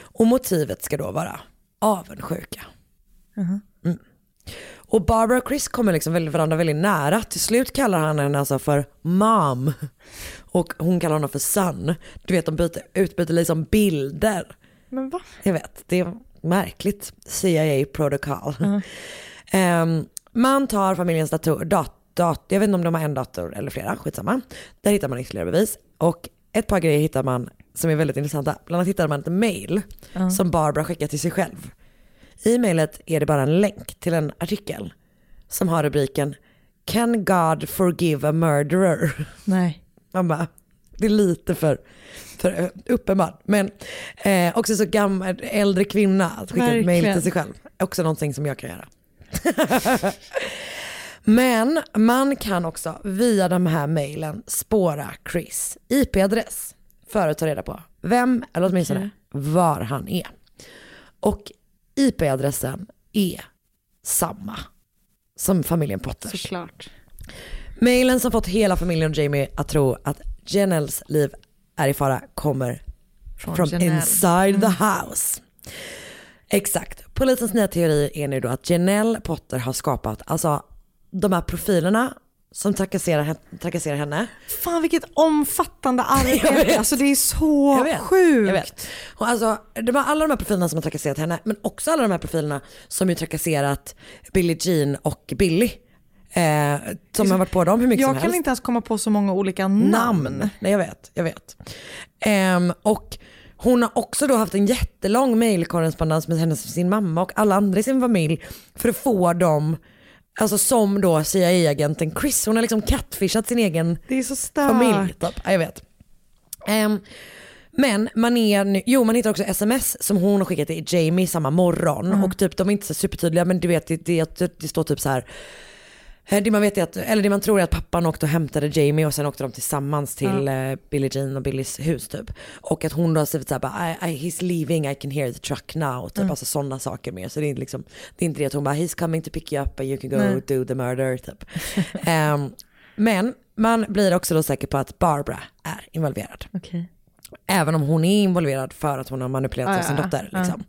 Och motivet ska då vara avundsjuka. Mm. Och Barbara och Chris kommer liksom varandra väldigt nära. Till slut kallar han henne alltså för mom. Och hon kallar honom för son. Du vet de byter, utbyter liksom bilder. Men va? Jag vet, det är märkligt. CIA protocol. Ehm, man tar familjens dator, dat, dat, jag vet inte om de har en dator eller flera, skitsamma. Där hittar man ytterligare bevis. Och ett par grejer hittar man som är väldigt intressanta. Bland annat hittar man ett mail som Barbara skickat till sig själv. I mejlet är det bara en länk till en artikel som har rubriken Can God forgive a murderer? Nej. Man bara, det är lite för, för uppenbart. Men eh, också så gammal, äldre kvinna att skicka ett mejl till sig själv. Också någonting som jag kan göra. (laughs) Men man kan också via de här mejlen spåra Chris IP-adress för att ta reda på vem, eller åtminstone var han är. Och IP-adressen är samma som familjen Potters. Såklart. Mailen som fått hela familjen och Jamie att tro att Janelles liv är i fara kommer Från from Janelle. inside the house. Exakt. Polisens nya teori är nu då att Janelle Potter har skapat, alltså de här profilerna som trakasserar, trakasserar henne. Fan vilket omfattande (laughs) Jag arbete. Alltså det är så Jag vet, sjukt. Jag vet. Och alltså, de här, alla de här profilerna som har trakasserat henne, men också alla de här profilerna som ju trakasserat Billie Jean och Billy. Eh, som har varit på dem hur mycket Jag som kan helst. inte ens komma på så många olika namn. Nej jag vet, jag vet. Ehm, och hon har också då haft en jättelång mailkorrespondens med hennes, sin mamma och alla andra i sin familj för att få dem, alltså som då CIA-agenten Chris, hon har liksom catfishat sin egen familj. Typ. Ja, jag vet. Ehm, men man, är, nu- jo, man hittar också sms som hon har skickat till Jamie samma morgon och typ, de är inte så supertydliga men du vet det, det, det står typ så här Det man, vet är att, eller det man tror är att pappan åkte och hämtade Jamie och sen åkte de tillsammans till eh, Billie Jean och Billys hus typ. Och att hon då har skrivit såhär I, I, he's leaving, I can hear the truck now. Typ, alltså sådana saker mer. Så det är, liksom, det är inte det att hon bara, he's coming to pick you up and you can go Nej. do the murder typ. (laughs) Ehm, men man blir också då säker på att Barbara är involverad. Okej. Även om hon är involverad för att hon har manipulerat Ja, av sin ja, dotter. ja. Liksom.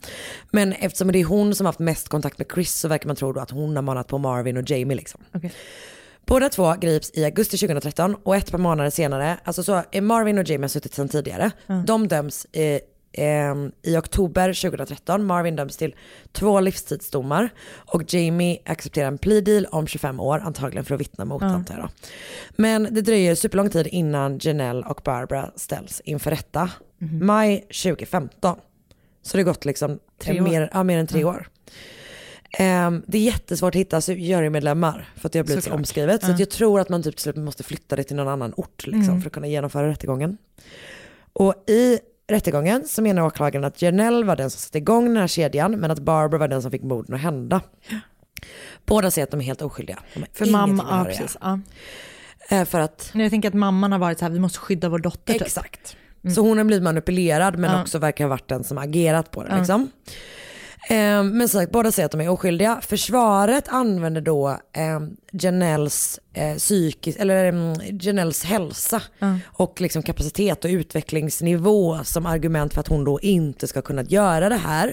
Men eftersom det är hon som har haft mest kontakt med Chris så verkar man tro då att hon har manat på Marvin och Jamie. Liksom. Okej. Båda två grips i augusti 2013 och ett par månader senare, alltså så är Marvin och Jamie har suttit sedan tidigare. De döms i oktober 2013. Marvin döms till två livstidsdomar och Jamie accepterar en plea deal om 25 år, antagligen för att vittna mot antar jag då. Men det dröjer superlång tid innan Janelle och Barbara ställs inför rätta. Maj 2015. Så det har gått liksom Tre år. mer, ja, mer än tre år. Ehm, det är jättesvårt att hitta jurymedlemmar för att det har blivit så Såklart. omskrivet. Så Ja. att jag tror att man typ måste flytta det till någon annan ort liksom, Mm. för att kunna genomföra rättegången. Och i rättegången så menar åklagaren att Janelle var den som satte igång den här kedjan men att Barbara var den som fick morden att hända. Båda säger att de är helt oskyldiga. För mamma, ja precis. Ja. Eh, För att Jag tänker att mamman har varit så här, vi måste skydda vår dotter. Typ. Exakt. Så hon har blivit manipulerad men Ja. också verkar ha varit den som agerat på det. Ja. Eh, men som sagt, båda säger att de är oskyldiga. Försvaret använder då eh, Janelles, eh, psykis, eller, mm, Janelles hälsa Ja. och liksom kapacitet och utvecklingsnivå som argument för att hon då inte ska kunna göra det här.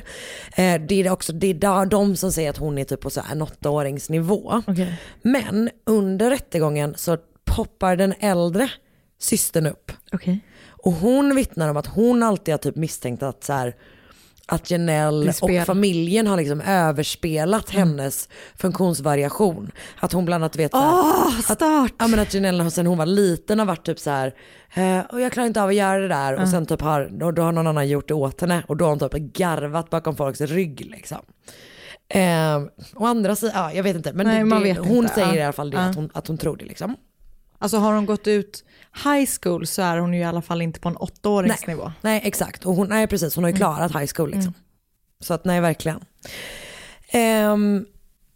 Eh, det är också det är de som säger att hon är typ på så här en åttaåringsnivå. Okej. Men under rättegången så poppar den äldre systern upp. Okej. Och hon vittnar om att hon alltid har typ misstänkt att så här, att Janelle och familjen har liksom överspelat hennes funktionsvariation. Att hon bland annat vet så här, Åh, att, ja, men att Janelle sen hon var liten har varit typ så här, eh, och jag klarar inte av att göra det där. Och sen typ har, och då har någon annan gjort det åt henne och då har hon typ garvat bakom folks rygg liksom. Eh, och andra sidan, ja jag vet inte. Men Nej, det, det, hon inte. säger Ja. i alla fall det, Ja. att, hon, att hon tror det liksom. Alltså har hon gått ut high school så är hon ju i alla fall inte på en åttaåringsnivå. Nej exakt, och hon, nej, precis, hon har ju klarat high school liksom. Så att nej verkligen. Ehm,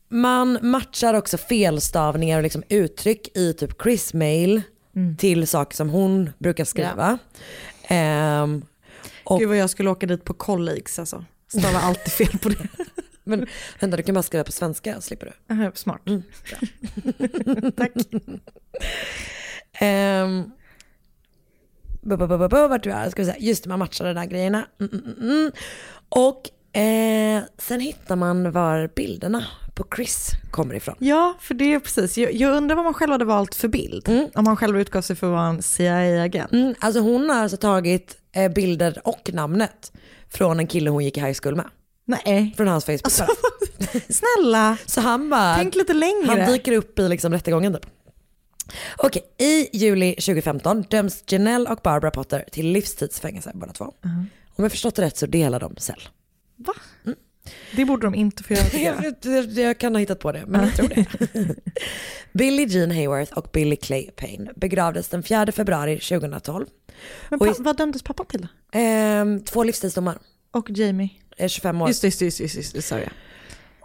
man matchar också felstavningar och liksom uttryck i typ Chris mail till saker som hon brukar skriva. Ehm, och, Gud vad jag skulle åka dit på colleagues alltså. Stavar alltid fel på det. Men vänta du kan bara skriva på svenska slipper du. Aha, Smart. (laughs) (laughs) Tack. um, vart du är, ska vi säga. Just det, man matchar de där grejerna. Mm, mm, mm, mm. Och eh, sen hittar man var bilderna på Chris kommer ifrån. Ja, för det är precis. Jag, jag undrar vad man själv hade valt för bild. Om man själv utgav sig för att vara en CIA-agent. Mm, alltså hon har alltså tagit eh, bilder och namnet från en kille hon gick i high school med. Nej, Från hans Facebook. alltså, (laughs) snälla. Så han bara, Tänk lite längre. han dyker upp i liksom rättegången typ. Okej, i juli 2015 döms Janelle och Barbara Potter till livstidsfängelse båda två. Om jag förstått det rätt så delar de cell. Va? Det borde de inte få göra. (laughs) jag. Jag, kan ha hittat på det, men jag tror det. (laughs) Billie Jean Hayworth och Billy Clay Payne begravdes den 4 februari 2012. Men pa- i- vad dömdes pappa till? Ehm, två livstidsdomar, Och Jamie? Eh, 25 år. Just det, just det, just just det, sorry.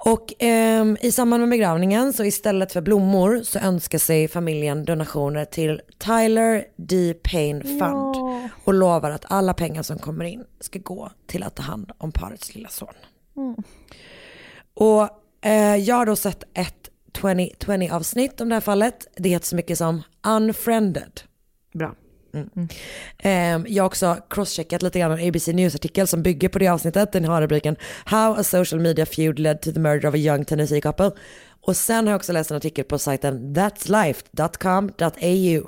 Och ehm, i samband med begravningen så istället för blommor så önskar sig familjen donationer till Tyler D. Payne Fund och lovar att alla pengar som kommer in ska gå till att ta hand om parets lilla son. Och eh, jag har då sett ett 2020 avsnitt om det här fallet. Det heter så mycket som Unfriended. Bra. Mm. Ehm, jag har också crosscheckat lite grann en ABC News-artikel som bygger på det avsnittet. Den har rubriken How a social media feud led to the murder of a young Tennessee couple. Och sen har jag också läst en artikel på sajten that'slife.com.au.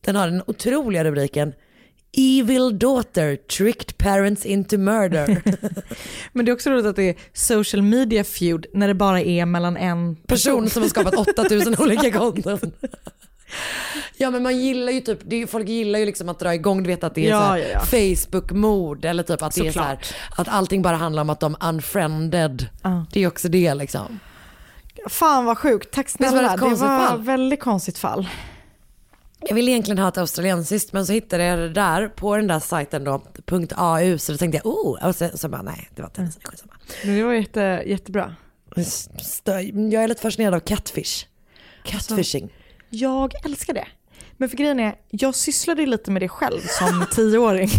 Den har den otroliga rubriken Evil daughter tricked parents into murder. (laughs) Men det är också roligt att det är social media feud när det bara är mellan en Person som har skapat (laughs) 8000 olika konton. Ja men man gillar ju typ, det ju- folk gillar ju liksom att dra igång, du vet att det är Ja, så ja, ja. Facebook-mord eller typ att det är så här, att allting bara handlar om att de unfriended. Ja. Det är också det liksom. Fan vad sjukt, tack var snälla. Det konstigt var fall. väldigt konstigt fall. Jag ville egentligen ha ett australiensiskt men så hittade jag det där på den där sajten då, .au, så då tänkte jag oh, och så, så bara nej, det var tennis, skitsamma. Men det var jätte, jättebra. Jag är lite fascinerad av catfish. Catfishing. Jag älskar det. Men för grejen är, jag sysslade ju lite med det själv som (laughs) tioåring.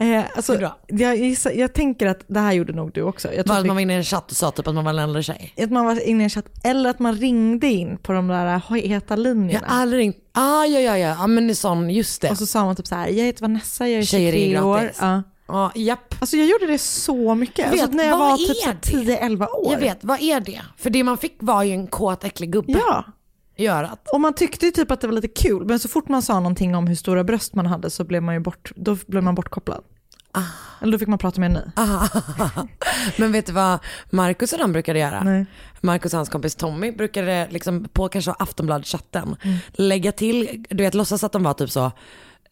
(laughs) eh, alltså, jag, gissar, jag tänker att det här gjorde nog du också. Jag att man var inne i en chatt och sa typ att man var en äldre tjej. att man var inne i en chatt, eller att man ringde in på de där heta Jag linjerna. har aldrig ringt, ah, ja ja ja, ja men sån, just det. Och så sa man typ så här, jag heter Vanessa, jag är Tjejer ringer 23 år. Ja. Ja, japp. Alltså jag gjorde det så mycket. Jag vet, alltså, när jag var typ är så här det? 10-11 år. Jag vet, vad är det? För det man fick var ju en kåt äcklig gubbe Ja, i örat. och man tyckte ju typ att det var lite kul, men så fort man sa någonting om hur stora bröst man hade så blev man ju bort, då blev man bortkopplad. Eller då fick man prata med en ny. Ah. (laughs) Men vet du vad Marcus och de brukade göra? Nej. Marcus och hans kompis Tommy brukade liksom på kanske Aftonbladet-chatten Mm. lägga till, du vet låtsas att de var typ så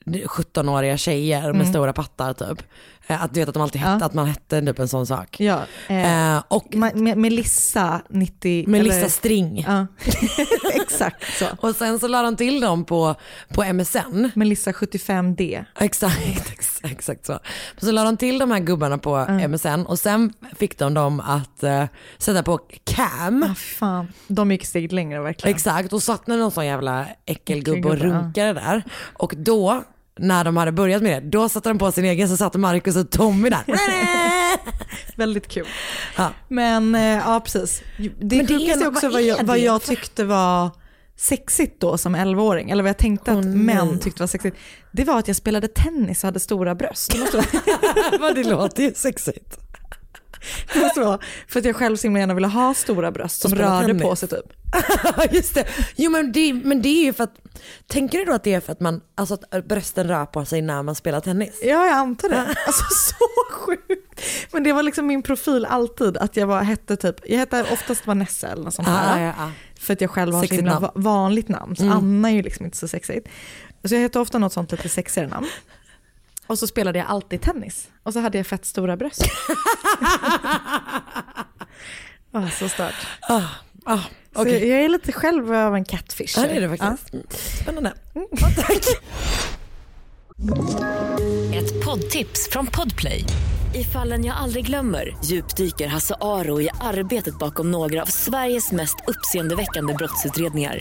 17-åriga tjejer med Mm. stora pattar typ. Eh, Att du vet att de alltid hette, att man hette typ en sån sak. Ja, eh, Eh, och Ma- Me- Melissa 90... Melissa eller- String. Ja, (laughs) exakt så. Och sen så la de till dem på, på MSN. Melissa 75D. Exakt, exakt, exakt så. Så la de till de här gubbarna på MSN och sen fick de dem att eh, sätta på cam. Ah, fan. De gick steget längre verkligen. Exakt, och satt någon sån jävla äckelgubbe och ja. runkade där. Och då, när de hade börjat med det, då satte de på sin egen så satt Marcus och Tommy där. (laughs) Väldigt kul. Ja. Men eh, ja, precis. Det Men sjukaste är också vad jag, vad jag tyckte var sexigt då som 11-åring, eller vad jag tänkte att män nej. tyckte var sexigt, det var att jag spelade tennis och hade stora bröst. Det måste vara, det låter ju sexigt. (laughs) vara för att jag själv så himla gärna ville ha stora bröst som rörde tennis. på sig typ. (laughs) Just det. Jo men det, men det är ju för att, tänker du då att det är för att man, alltså att brösten rör på sig när man spelar tennis? Ja, jag antar det. (laughs) Alltså så sjukt. Men det var liksom min profil alltid, att jag var, hette typ, jag hette oftast Vanessa eller något sånt. Ah, ja, ja. För att jag själv har så Sexigt himla namn. vanligt namn. Så Mm. Anna är ju liksom inte så sexigt. Så jag hette ofta något sånt lite sexigare namn. Och så spelade jag alltid tennis. Och så hade jag fett stora bröst. (laughs) ah, så stört. Ah, ah, Så okej. jag är lite själv av en catfish. Ja det är det faktiskt. Mm. Spännande. Ett poddtips från Podplay. I fallen jag aldrig glömmer djupdyker Hasse Aro i arbetet bakom några av Sveriges mest uppseendeväckande brottsutredningar.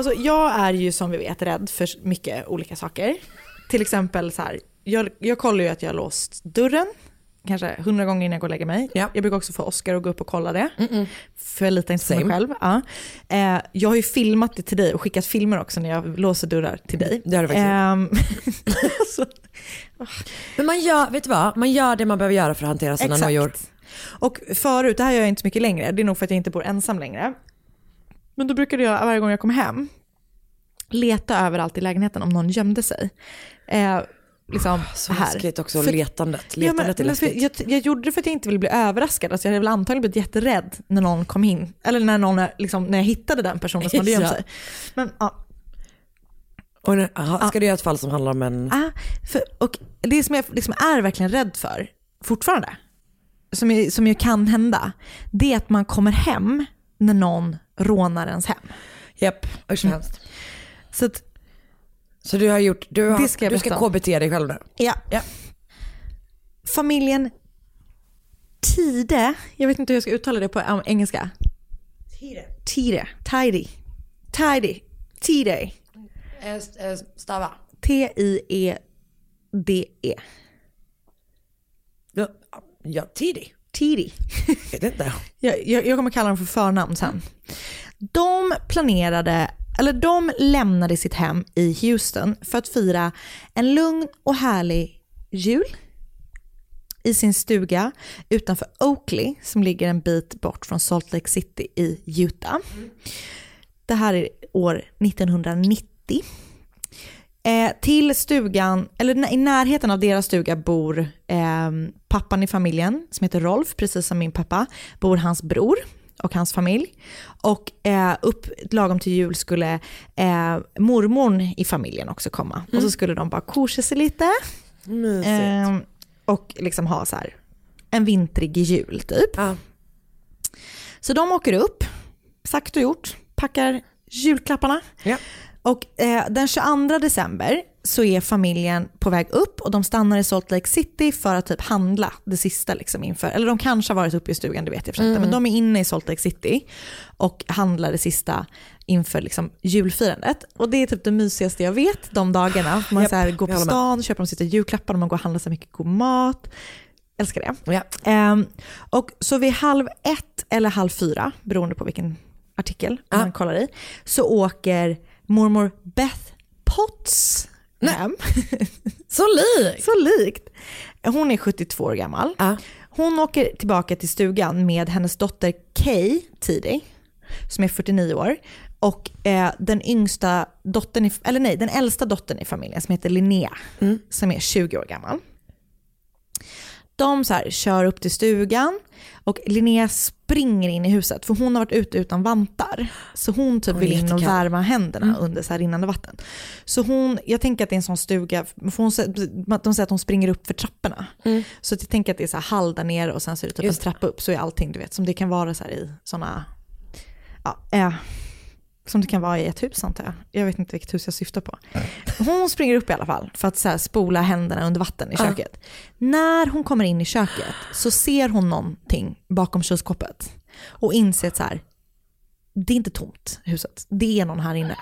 Alltså jag är ju som vi vet rädd för mycket olika saker. Till exempel så här, jag, jag kollar ju att jag har låst dörren, kanske hundra gånger innan jag går och lägger mig. Jag brukar också få Oscar att gå upp och kolla det. För jag litar inte på mig själv. Ja. Eh, jag har ju filmat det till dig och skickat filmer också när jag låser dörrar till dig. Det har du faktiskt Ehm, (laughs) Men man gör, vet du vad? Man gör det man behöver göra för att hantera sina nojor. Och förut, det här gör jag inte så mycket längre, det är nog för att jag inte bor ensam längre. Men då brukade jag varje gång jag kom hem leta överallt i lägenheten om någon gömde sig. Eh, liksom Så här. läskigt också, För- letandet. Ja, men, Letandet är men läskigt. jag, jag gjorde det för att jag inte ville bli överraskad. Alltså jag hade väl antagligen blivit jätterädd när någon kom in. Eller när, någon, är- liksom, när jag hittade den personen som hade gömt Ja. sig. Men, ja. Och nu, aha, ska du göra ett fall som handlar om en... Ah, för, och det som jag liksom är verkligen rädd för fortfarande, som, jag, som ju kan hända, det är att man kommer hem när någon rånar ens hem. Japp, usch vad hemskt. Så att, Så du har gjort, du, har, ska du ska. KBT dig själv nu? ja. Ja. familjen Tide, jag vet inte hur jag ska uttala det på engelska. Tide. Tide, tidy, tidy, Tide, Eh, eh, Stava. T-I-E-D-E. Ja, ja tidig. Vet inte. Jag, jag, jag kommer kalla dem för förnamn sen. De planerade, eller de lämnade sitt hem i Houston för att fira en lugn och härlig jul i sin stuga utanför Oakley som ligger en bit bort från Salt Lake City i Utah. Det här är år 1990. Eh, till stugan, eller i närheten av deras stuga bor eh, pappan i familjen som heter Rolf, precis som min pappa, bor hans bror och hans familj. Och eh, upp lagom till jul skulle eh, mormorn i familjen också komma. Och så skulle de bara korsa sig lite. Eh, och liksom ha så här en vintrig jul typ. Ja. Så de åker upp, sagt och gjort, packar julklapparna. Ja. Och eh, den 22 december så är familjen på väg upp och de stannar i Salt Lake City för att typ handla det sista liksom inför, eller de kanske har varit uppe i stugan, det vet jag för inte, men de är inne i Salt Lake City och handlar det sista inför liksom julfirandet. Och det är typ det mysigaste jag vet de dagarna. Man Japp, så här, går på stan, köper de sista julklapparna, man går och handlar så mycket god mat. Älskar det. Ja. Ehm, och så vid halv ett eller halv fyra, beroende på vilken artikel Ja. man kollar i, så åker mormor Beth Potts hem. (laughs) Så lik. så likt. Hon är 72 år gammal. Ja. Hon åker tillbaka till stugan med hennes dotter Kay tidig, som är 49 år. Och eh, den yngsta dottern, i, eller nej, den äldsta dottern i familjen som heter Linnea, som är 20 år gammal. De så här, kör upp till stugan och Linnea springer in i huset för hon har varit ute utan vantar. Så hon typ Hon vill in och värma händerna under så här rinnande vatten. Så hon, jag tänker att det är en sån stuga, för hon, de säger att hon springer upp för trapporna. Så att jag tänker att det är så här hall där nere och sen så är det typ Just en trappa upp så är allting du vet som det kan vara så här i såna, ja, eh, som det kan vara i ett hus antar jag. Jag vet inte vilket hus jag syftar på. Hon springer upp i alla fall för att så här spola händerna under vatten i Ja. köket. När hon kommer in i köket så ser hon någonting bakom kylskåpet och inser att så här, det är inte tomt huset, det är någon här inne.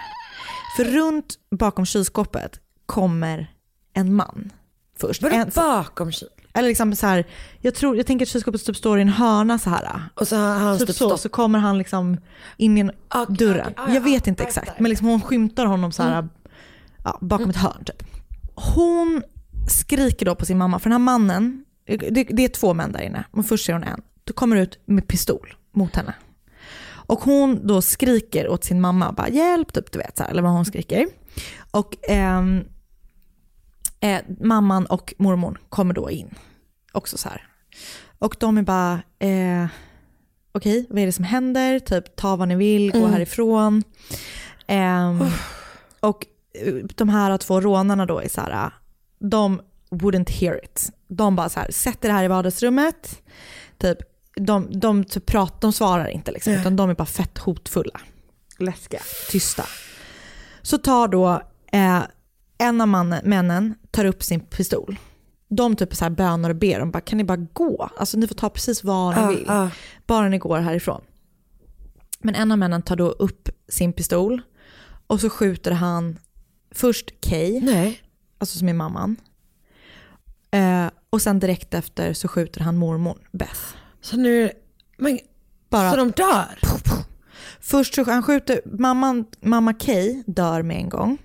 För runt bakom kylskåpet kommer en man först. Vadå En, bakom kyl? Eller liksom så här, jag, tror, jag tänker att kylskåpet typ står i en hörna så här. Och så har han Typ typ så, så kommer han liksom in i en Okej, dörren. okej, ja, jag vet ja, inte exakt, men liksom hon skymtar honom så här, ja, bakom ett hörn typ. Hon skriker då på sin mamma, för den här mannen, det, det är två män där inne, men först ser hon en. Då kommer det ut med pistol mot henne. Och hon då skriker åt sin mamma, bara hjälp, typ, du vet, så här, eller vad hon skriker. Och ehm, eh, mamman och mormor kommer då in, också så här. Och de är bara, eh, okej, vad är det som händer? Typ ta vad ni vill, gå härifrån. Ehm, Och eh, de här två rånarna då är så här, de wouldn't hear it. De bara så här, sätter det här i vardagsrummet. Typ, de, de, typ pratar, de svarar inte liksom, utan de är bara fett hotfulla. Läskiga. Tysta. Så tar då eh, en av mannen, männen tar upp sin pistol. De typ så här bönar och ber, de bara kan ni bara gå? Alltså ni får ta precis vad ni Ja, vill. ja. Bara ni går härifrån. Men en av männen tar då upp sin pistol och så skjuter han först Kay, Nej. alltså som är mamman. Eh, och sen direkt efter så skjuter han mormor Beth. Så nu, men, Bara så de dör? Först så han skjuter, mamman, mamma Kay dör med en gång.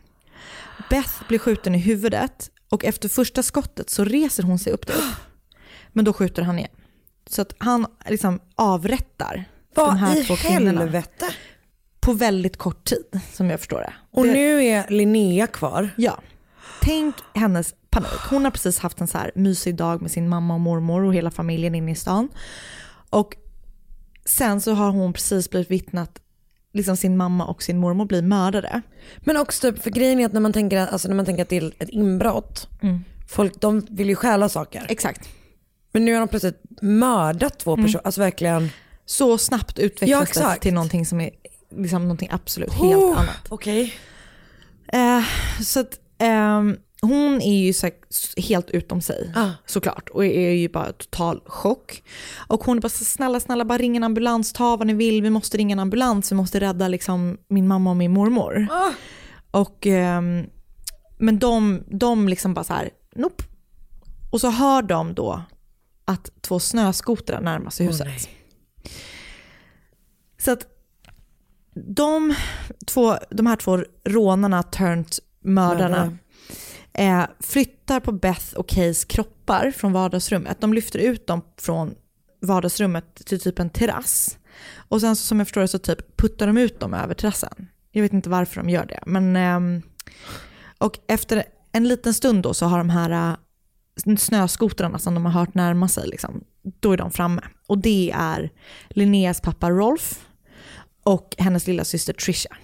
Beth blir skjuten i huvudet och efter första skottet så reser hon sig upp där upp. Men då skjuter han igen. Så att han liksom avrättar de Vad här i två kvinnorna helvete? på väldigt kort tid som jag förstår det. Och det, nu är Linnea kvar. Ja. Tänk hennes panik. Hon har precis haft en så här mysig dag med sin mamma och mormor och hela familjen inne i stan. Och sen så har hon precis blivit vittnat, liksom sin mamma och sin mormor blir mördade. Men också typ, för grejen är att när man tänker, alltså när man tänker det är ett inbrott, Mm. folk de vill ju stjäla saker. Exakt. Men nu har de plötsligt mördat två personer, alltså verkligen. Så snabbt Ja, utvecklas det exakt. till någonting som är liksom någonting absolut helt Oh, annat. Okej. Eh, så att, ehm, hon är ju så helt utom sig såklart och är ju bara total chock. Och hon är bara så snälla, snälla bara ring en ambulans, ta vad ni vill, vi måste ringa en ambulans, vi måste rädda liksom min mamma och min mormor. Och, ehm, men de, de liksom bara så här, nope. Och så hör de då att två snöskotrar närmar sig huset. så att de, två, de här två rånarna turned mördarna eh, flyttar på Beth och Kays kroppar från vardagsrummet. De lyfter ut dem från vardagsrummet till typ en terrass. Och sen som jag förstår det så typ puttar de ut dem över terrassen. Jag vet inte varför de gör det. Men, eh, och efter en liten stund då så har de här eh, snöskotrarna som de har hört närma sig, liksom, då är de framme. Och det är Linneas pappa Rolf och hennes lilla syster Trisha.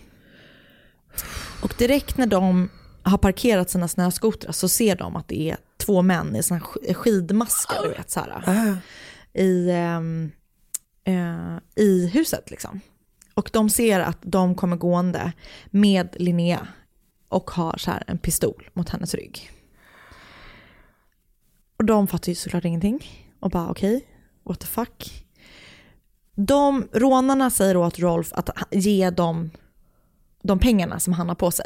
Och direkt när de har parkerat sina snöskotrar så ser de att det är två män i såna sk- skidmasker, du vet så här, i, ehm, eh, i huset liksom. Och de ser att de kommer gående med Linnea och har så här en pistol mot hennes rygg. Och de fattar ju såklart ingenting och bara okej, what the fuck. De, rånarna säger åt Rolf att ge dem de pengarna som han har på sig.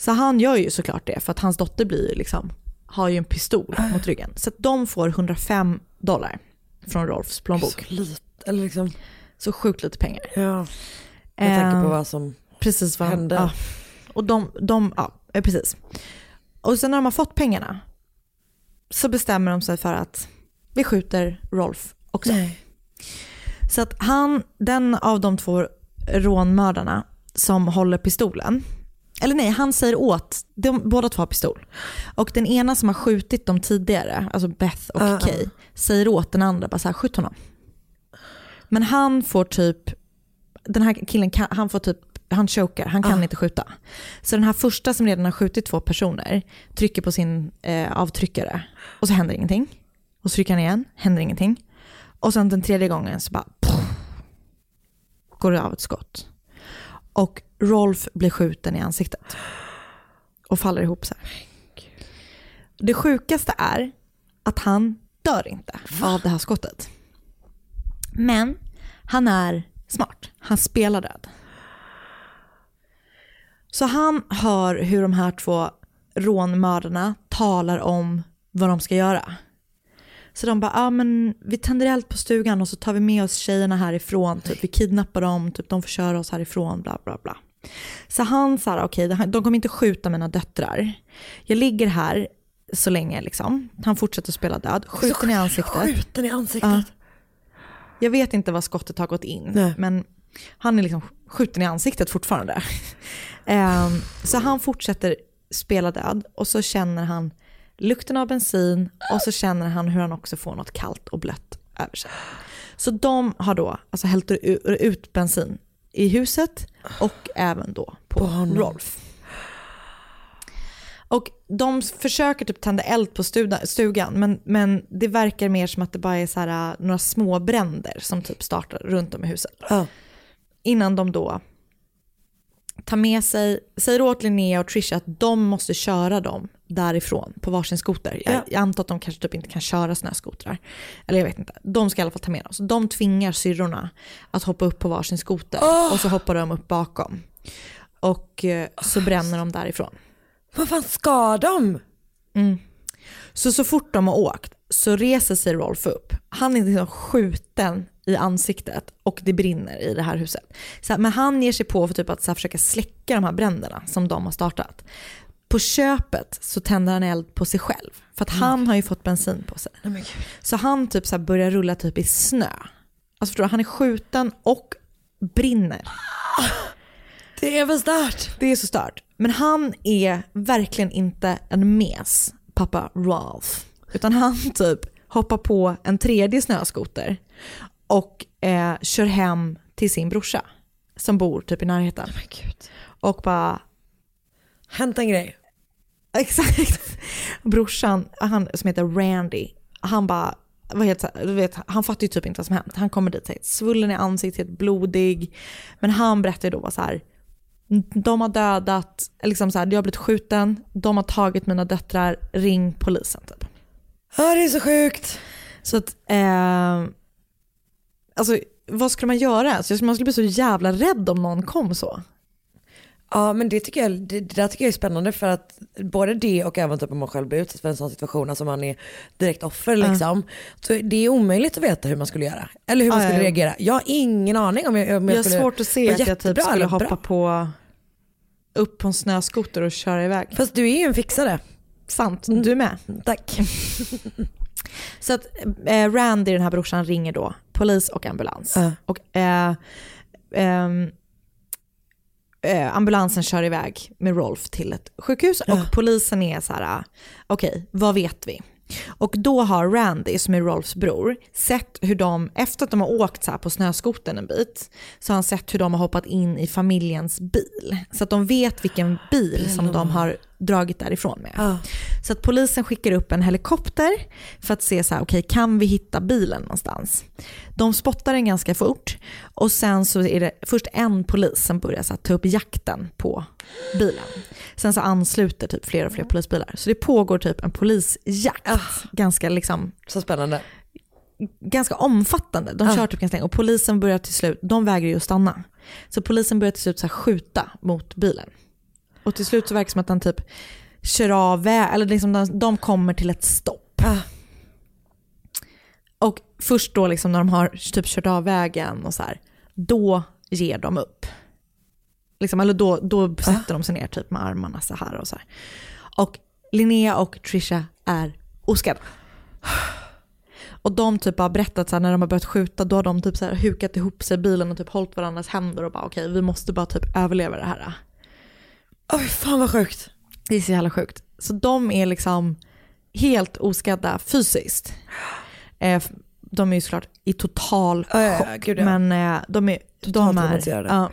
Så han gör ju såklart det för att hans dotter blir liksom, har ju en pistol mot ryggen. Så de får 105 dollar från Rolfs plånbok. Så lite, eller liksom. Så sjukt lite pengar. Ja. Jag tänker på vad som precis vad hände. Ja. Och de, de, ja, eh, precis. Och sen när de har fått pengarna så bestämmer de sig för att vi skjuter Rolf också. Så att han, den av de två rånmördarna som håller pistolen, eller nej, han säger åt, de, båda två har pistol. Och den ena som har skjutit dem tidigare, alltså Beth och Ah, ah. Kay, säger åt den andra bara så här, skjut honom. Men han får typ, den här killen kan, han får typ, han chokar, han kan inte skjuta. Så den här första som redan har skjutit två personer trycker på sin eh, avtryckare och så händer ingenting. Och så trycker han igen, händer ingenting. Och sen den tredje gången så bara pff, går det av ett skott. Och Rolf blir skjuten i ansiktet. Och faller ihop så här. Det sjukaste är att han dör inte av det här skottet. Men han är smart. Han spelar död. Så han hör hur de här två rånmördarna talar om vad de ska göra. Så de bara, ah, men vi tänder eld på stugan och så tar vi med oss tjejerna härifrån. Typ. Vi kidnappar dem, typ, de får köra oss härifrån, bla bla bla. Så han sa, okej, okay, de kommer inte skjuta mina döttrar. Jag ligger här så länge liksom. Han fortsätter spela död, skjuten i ansiktet. Skjuten i ansiktet. Ja. Jag vet inte vad skottet har gått in, men han är liksom skjuten i ansiktet fortfarande. (laughs) Ehm, så han fortsätter spela död och så känner han lukten av bensin och så känner han hur han också får något kallt och blött över sig. Så de har då alltså hällt ut bensin i huset och även då på, Rolf. Och de försöker typ tända eld på stugan men, men det verkar mer som att det bara är så här, äh, några små bränder som typ startar runt om i huset. Innan de då tar med sig, säger åt Linnea och Trisha att de måste köra dem därifrån på varsin skoter. Jag, jag antar att de kanske typ inte kan köra snöskotrar. Eller jag vet inte. De ska i alla fall ta med dem. Så de tvingar syrrorna att hoppa upp på varsin skoter och så hoppar de upp bakom. Och eh, så bränner de därifrån. Vad fan ska de? Mm. Så så fort de har åkt så reser sig Rolf upp. Han är liksom skjuten i ansiktet och det brinner i det här huset. Så, men han ger sig på för typ att så försöka släcka de här bränderna som de har startat. På köpet så tänder han eld på sig själv. För att han har ju fått bensin på sig. Så han typ så börjar rulla typ i snö. Alltså förstår du, han är skjuten och brinner. Det är väl stört. Det är så stört. Men han är verkligen inte en mes, pappa Ralph. Utan han typ hoppar på en tredje snöskoter och eh, kör hem till sin brorsa som bor typ i närheten. Och bara... Hämta en grej. (laughs) Exakt. Brorsan, han som heter Randy, han bara, så här- du vet, han fattar ju typ inte vad som hänt. Han kommer dit helt svullen i ansiktet, blodig. Men han berättar ju då bara så här, de har dödat, liksom så här, jag har blivit skjuten, de har tagit mina döttrar, ring polisen typ. Ja det är så sjukt. Så att, eh, alltså vad skulle man göra? Alltså, man skulle bli så jävla rädd om någon kom så. Ja men det tycker jag, det, det där tycker jag är spännande för att både det och även typ om man själv blir utsatt för en sån situation, alltså man är direkt offer liksom. Så det är omöjligt att veta hur man skulle göra. Eller hur man Ja, skulle ja. reagera. Jag har ingen aning om jag, om jag Jag har skulle svårt att se att jag typ skulle hoppa bra. på upp på en snöskoter och köra iväg. Fast du är ju en fixare. Sant, du med. Tack. (laughs) Så att eh, Randy, den här brorsan, ringer då polis och ambulans. Ja. Och eh, ehm, eh, ambulansen kör iväg med Rolf till ett sjukhus och polisen är så här, okej, vad vet vi? Och då har Randy, som är Rolfs bror, sett hur de, efter att de har åkt så på snöskoten en bit, så har han sett hur de har hoppat in i familjens bil. Så att de vet vilken bil som de har dragit därifrån med. Så att polisen skickar upp en helikopter för att se så här, okej, kan vi hitta bilen någonstans? De spottar den ganska fort och sen så är det först en polis som börjar så här, ta upp jakten på bilen. Sen så ansluter typ fler och fler polisbilar. Så det pågår typ en polisjakt. Ganska liksom Så spännande. ganska omfattande. De kör typ ganska länge och polisen börjar till slut, de vägrar ju att stanna. Så polisen börjar till slut så skjuta mot bilen. Och till slut så verkar det som att han typ kör av, eller liksom de, de kommer till ett stopp. Och först då liksom när de har typ kört av vägen och så här, då ger de upp. Liksom, eller då, då sätter de sig ner typ med armarna så här och så här. Och Linnea och Trisha är oskadda. Och de typ har berättat så här, när de har börjat skjuta, då har de typ så här hukat ihop sig i bilen och typ hållit varandras händer och bara okej, vi måste bara typ överleva det här. Oj fan vad sjukt. Det är så jävla sjukt. Så de är liksom helt oskadda fysiskt. Eh, De är ju såklart i total chock. ja. Men eh, de är, de är, ja,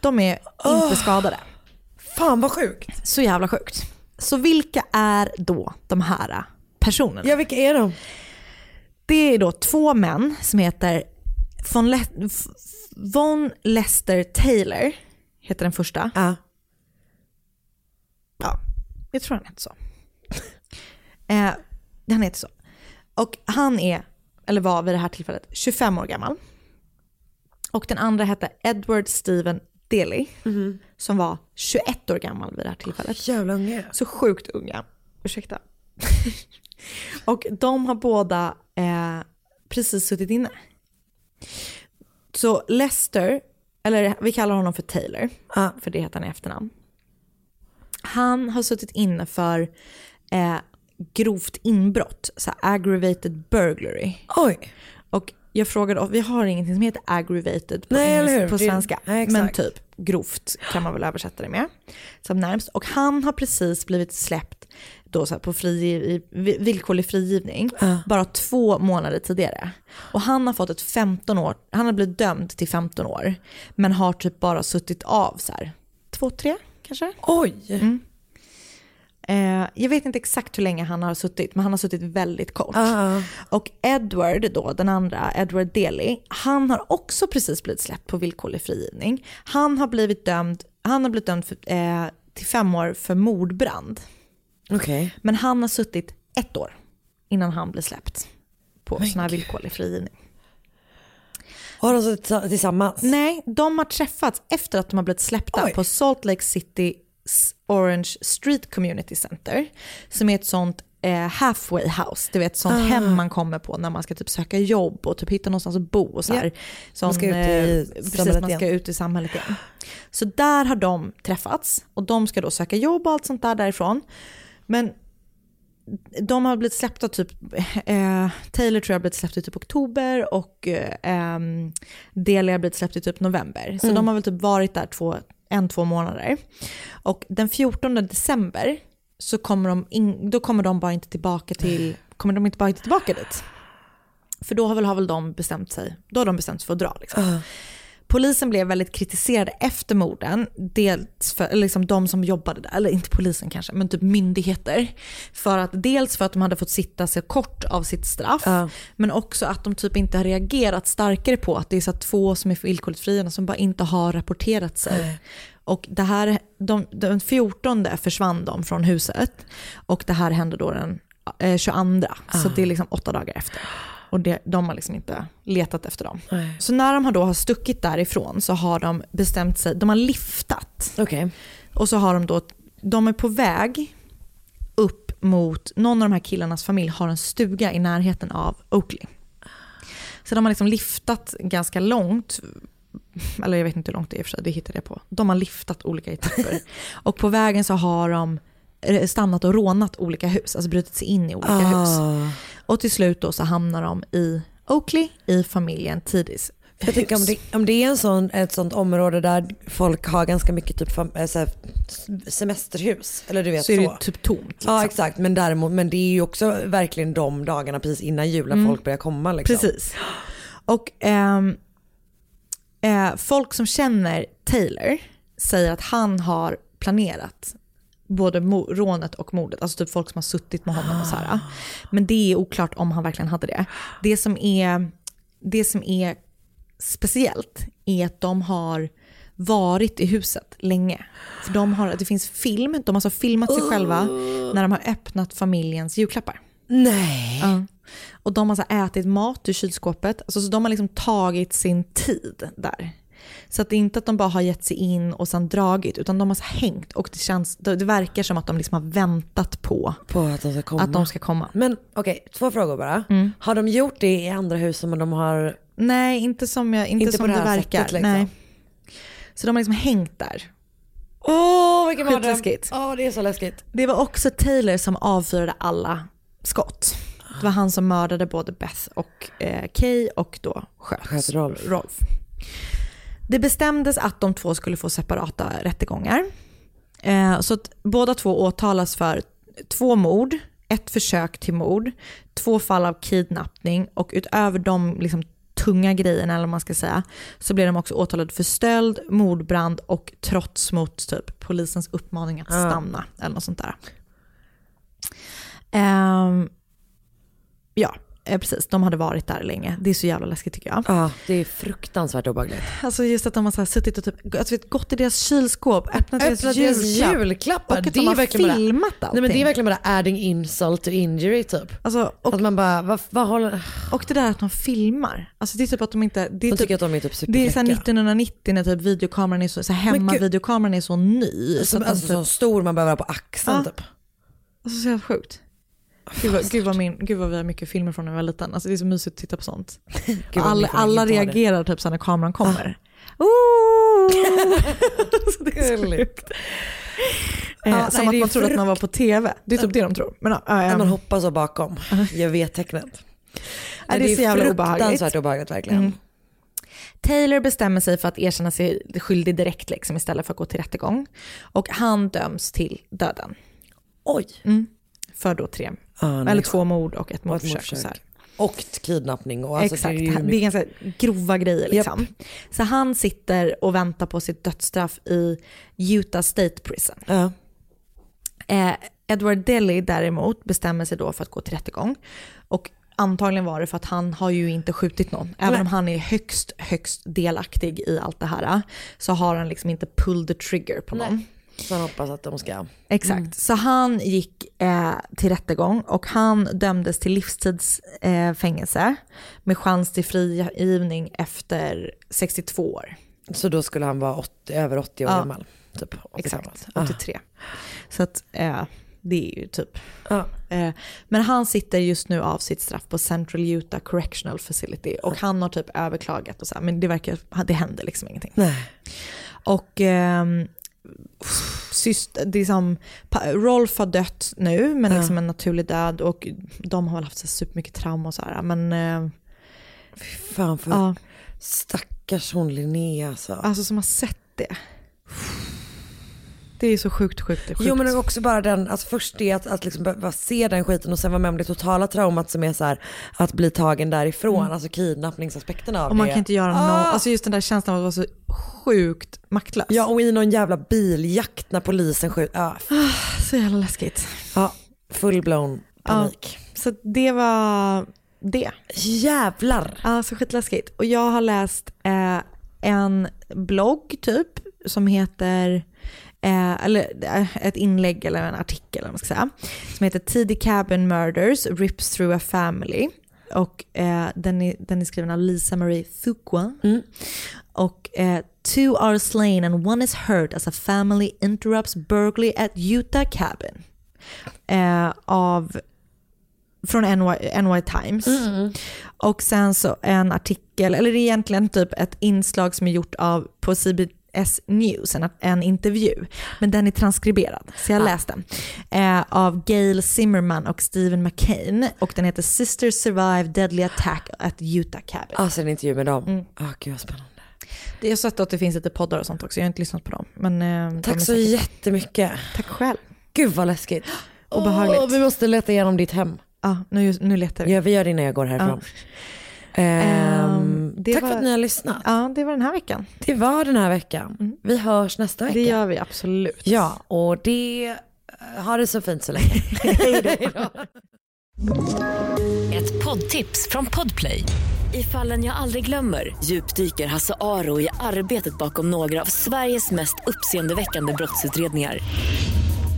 de är inte skadade. Fan vad sjukt. Så jävla sjukt. Så vilka är då de här personerna? Ja vilka är de? Det är då två män som heter von, Le- von Lester Taylor, heter den första. Ja. Ja, jag tror han heter så. eh, han heter så. Och han är, eller var vid det här tillfället, 25 år gammal. Och den andra hette Edward Stephen Daly, som var 21 år gammal vid det här tillfället. Jävla unge. Så sjukt unga. Ursäkta. (laughs) och de har båda eh, precis suttit inne. Så Lester, eller vi kallar honom för Taylor, för det heter han i efternamn. Han har suttit inne för eh, grovt inbrott, så aggravated burglary. Oj. Och jag frågade, vi har ingenting som heter aggravated på, Nej, på svenska, nej, men typ grovt kan man väl översätta det med. Som närmst. Och han har precis blivit släppt då så på fri, vi- villkorlig frigivning, bara två månader tidigare. Och han har fått ett 15 år, han har blivit dömd till 15 år, men har typ bara suttit av så här, två, tre kanske? Oj. Mm. Eh, jag vet inte exakt hur länge han har suttit, men han har suttit väldigt kort. Ah. Och Edward då, den andra, Edward Daly, han har också precis blivit släppt på villkorlig frigivning. Han har blivit dömd, han har blivit dömd för, eh, till fem år för mordbrand. Okej. Men han har suttit ett år innan han blir släppt på sån här villkorlig frigivning. Har de suttit tillsa- tillsammans? Nej, de har träffats efter att de har blivit släppta Oj. på Salt Lake City Orange Street Community Center. Som är ett sånt eh, halfway house, du vet sånt Ah. hem man kommer på när man ska typ söka jobb och typ hitta någonstans att bo och så här. Sån, Man ska ut i eh, samhället precis, man ska ut i samhället igen. Så där har de träffats och de ska då söka jobb och allt sånt där därifrån. Men de har blivit släppta typ, eh, Taylor tror jag har blivit släppt i typ oktober och eh, Delia har blivit släppt i typ november. Så Mm. de har väl typ varit där två, en, två månader. Och den 14 december så kommer de, in, då kommer de bara inte tillbaka till, kommer de inte bara inte tillbaka dit. För då har väl, har väl de bestämt sig, då har de bestämt sig för att dra. Liksom. Uh. Polisen blev väldigt kritiserade efter morden, dels för liksom de som jobbade där, eller inte polisen kanske, men typ myndigheter. För att, dels för att de hade fått sitta så kort av sitt straff, men också att de typ inte har reagerat starkare på att det är så två som är villkorligt fria som bara inte har rapporterat sig. Och det här, de, den 14 försvann de från huset och det här hände då den eh, 22. Så det är liksom åtta dagar efter. Och det, de har liksom inte letat efter dem. Nej. Så när de har då har stuckit därifrån så har de bestämt sig, de har liftat. Okej. Och så har de då, de är på väg upp mot, någon av de här killarnas familj har en stuga i närheten av Oakley. Så de har liksom liftat ganska långt, eller jag vet inte hur långt det är i och för sig, det hittade jag på. De har liftat olika etapper. (laughs) och på vägen så har de stannat och rånat olika hus, alltså brutit sig in i olika hus. Ah. Och till slut då så hamnar de i Oakley, i familjen Tidis Jag tänker om det, om det är en sån, ett sånt område där folk har ganska mycket typ eh, så här, semesterhus. Eller du vet så är det så. typ tomt. Liksom. Ja exakt men däremot, men det är ju också verkligen de dagarna precis innan jul när Mm. folk börjar komma liksom. Precis. Och eh, folk som känner Taylor säger att han har planerat både rånet och mordet. Alltså typ folk som har suttit med honom och så här. Men det är oklart om han verkligen hade det. Det som är, det som är speciellt är att de har varit i huset länge. För de har, det finns film, de har alltså filmat sig själva när de har öppnat familjens julklappar. Nej. Ja. Och de har så ätit mat ur kylskåpet. Alltså, så de har liksom tagit sin tid där. Så att det är inte att de bara har gett sig in och sen dragit, utan de har hängt och det, känns, det verkar som att de liksom har väntat på, På att de ska komma. att de ska komma. Men okej, två frågor bara. Mm. Har de gjort det i andra hus som de har... Nej, inte som, jag, inte Inte som det det, verkar. sättet, liksom. Nej. Så de har liksom hängt där. Åh vilken mardröm. Åh det är så läskigt. Det var också Taylor som avfyrade alla skott. Det var han som mördade både Beth och eh, Kay och då sköt, Sköt Rolf. Rolf. Det bestämdes att de två skulle få separata rättegångar. Eh, så att båda två åtalas för två mord, ett försök till mord, två fall av kidnappning och utöver de liksom, tunga grejerna, eller vad man ska säga, så blir de också åtalade för stöld, mordbrand och trots mot typ, polisens uppmaning att stanna eller något sånt där. Ehm, ja, eh, precis. De hade varit där länge. Det är så jävla läskigt tycker jag. Ja, det är fruktansvärt obehagligt. Alltså just att de har så här suttit och typ, alltså vet, gått i deras kylskåp, öppnat, deras julklapp, julklappar. och att det de har verkligen bara- filmat allting. Nej men det är verkligen bara adding insult to injury typ. alltså, och, Att man bara, vad, vad håller... och det där att de filmar. Alltså det är typ att de inte... Det är, De typ, tycker att de är typ det är så här superfräcka. 1990 när typ videokameran är så, så hemmavideokameran är så ny. Så Som, att de alltså typ, så stor man behöver ha på axeln Ja. typ. alltså så jävla sjukt. Gud vad, gud, vad min, gud vad vi har mycket filmer från när jag var liten. Alltså det är så mysigt att titta på sånt. (laughs) Alla alla reagerar typ så när kameran kommer. Ooh! (laughs) så det är Gulligt. Eh, som nej, att man trodde att man var på tv. Det är typ det de tror. Men, När ja, man hoppar så bakom, (laughs) jag vet tecknet. Nej, det är så jävla obehagligt. fruktansvärt obehagligt verkligen. Mm. Taylor bestämmer sig för att erkänna sig skyldig direkt liksom, istället för att gå till rättegång. Och han döms till döden. Oj. Mm. För då tre, Ah, nej. eller två mord och ett ett mordförsök. och mordförsök. Och kidnappning och alltså Exakt, det är det, är ganska grova grejer liksom. Så han sitter och väntar på sitt dödsstraff i Utah State Prison. Ja. Eh, Edward Delly däremot bestämmer sig då för att gå till rättegång. Och antagligen var det för att han har ju inte skjutit någon. Även Nej. om han är högst, högst delaktig i allt det här så har han liksom inte pulled the trigger på någon. Så han hoppas att de ska... Exakt. Så han gick eh, till rättegång och han dömdes till livstidsfängelse eh, med chans till frigivning efter 62 år. Så då skulle han vara 80, över 80 år Ja. gammal? Typ 80 Exakt, gammal. 83. Så att eh, det är ju typ. Ja. Eh, men han sitter just nu av sitt straff på Central Utah Correctional Facility och han har typ överklagat och så här, men det verkar, det händer liksom ingenting. Nej. Och ehm, syster, det är som, pa- Rolf har dött nu, men Ja. liksom en naturlig död och de har väl haft så supermycket trauma och så här. Men eh, Fy fan för ja, stackars hon Linnea alltså. alltså som har sett det. Det är så sjukt, sjukt, sjukt. Jo men också bara den, alltså först det att, att liksom behöva se den skiten och sen vara med om det totala traumat som är så här att bli tagen därifrån, alltså kidnappningsaspekterna av Mm. och man det. kan inte göra Ah! något, alltså just den där känslan av att vara så sjukt maktlös. Ja och i någon jävla biljakt när polisen skjuter, ja, f- Så jävla läskigt. ja full-blown panik. Så det var det. Jävlar! Ja, så skitläskigt. Och jag har läst eh, en blogg typ som heter, eh, eller eh, ett inlägg eller en artikel eller man ska säga, som heter Tidy Cabin Murders Rips Through a Family. Och eh, den, är, den är skriven av Lisa Marie Fuqua. Och eh, two are slain and one is hurt as a family interrupts burglary at Utah Cabin. Eh, av från NY, NY Times. Och sen så en artikel, eller det är egentligen typ ett inslag som är gjort av på CBS News, en, en intervju. Men den är transkriberad, så jag läste den. Eh, av Gail Zimmerman och Stephen McCain. Och den heter Sisters Survive Deadly Attack at Utah Cabin. Alltså en intervju med dem. Åh gud vad spännande. Jag har sett att det finns lite poddar och sånt också, jag har inte lyssnat på dem. Men, eh, Tack så säkert- jättemycket. Tack själv. Gud vad läskigt. Obehagligt. Åh, vi måste leta igenom ditt hem. Ja, nu, nu letar vi. Ja, vi gör det innan jag går härifrån. Ehm, det tack var- för att ni har lyssnat. Ja, det var den här veckan. Det var den här veckan. Vi hörs nästa vecka. Det gör vi absolut. Ja, och det... Ha det så fint så länge. (laughs) (laughs) Ett poddtips från Podplay. I fallen jag aldrig glömmer djupdyker Hasse Aro i arbetet bakom några av Sveriges mest uppseendeväckande brottsutredningar.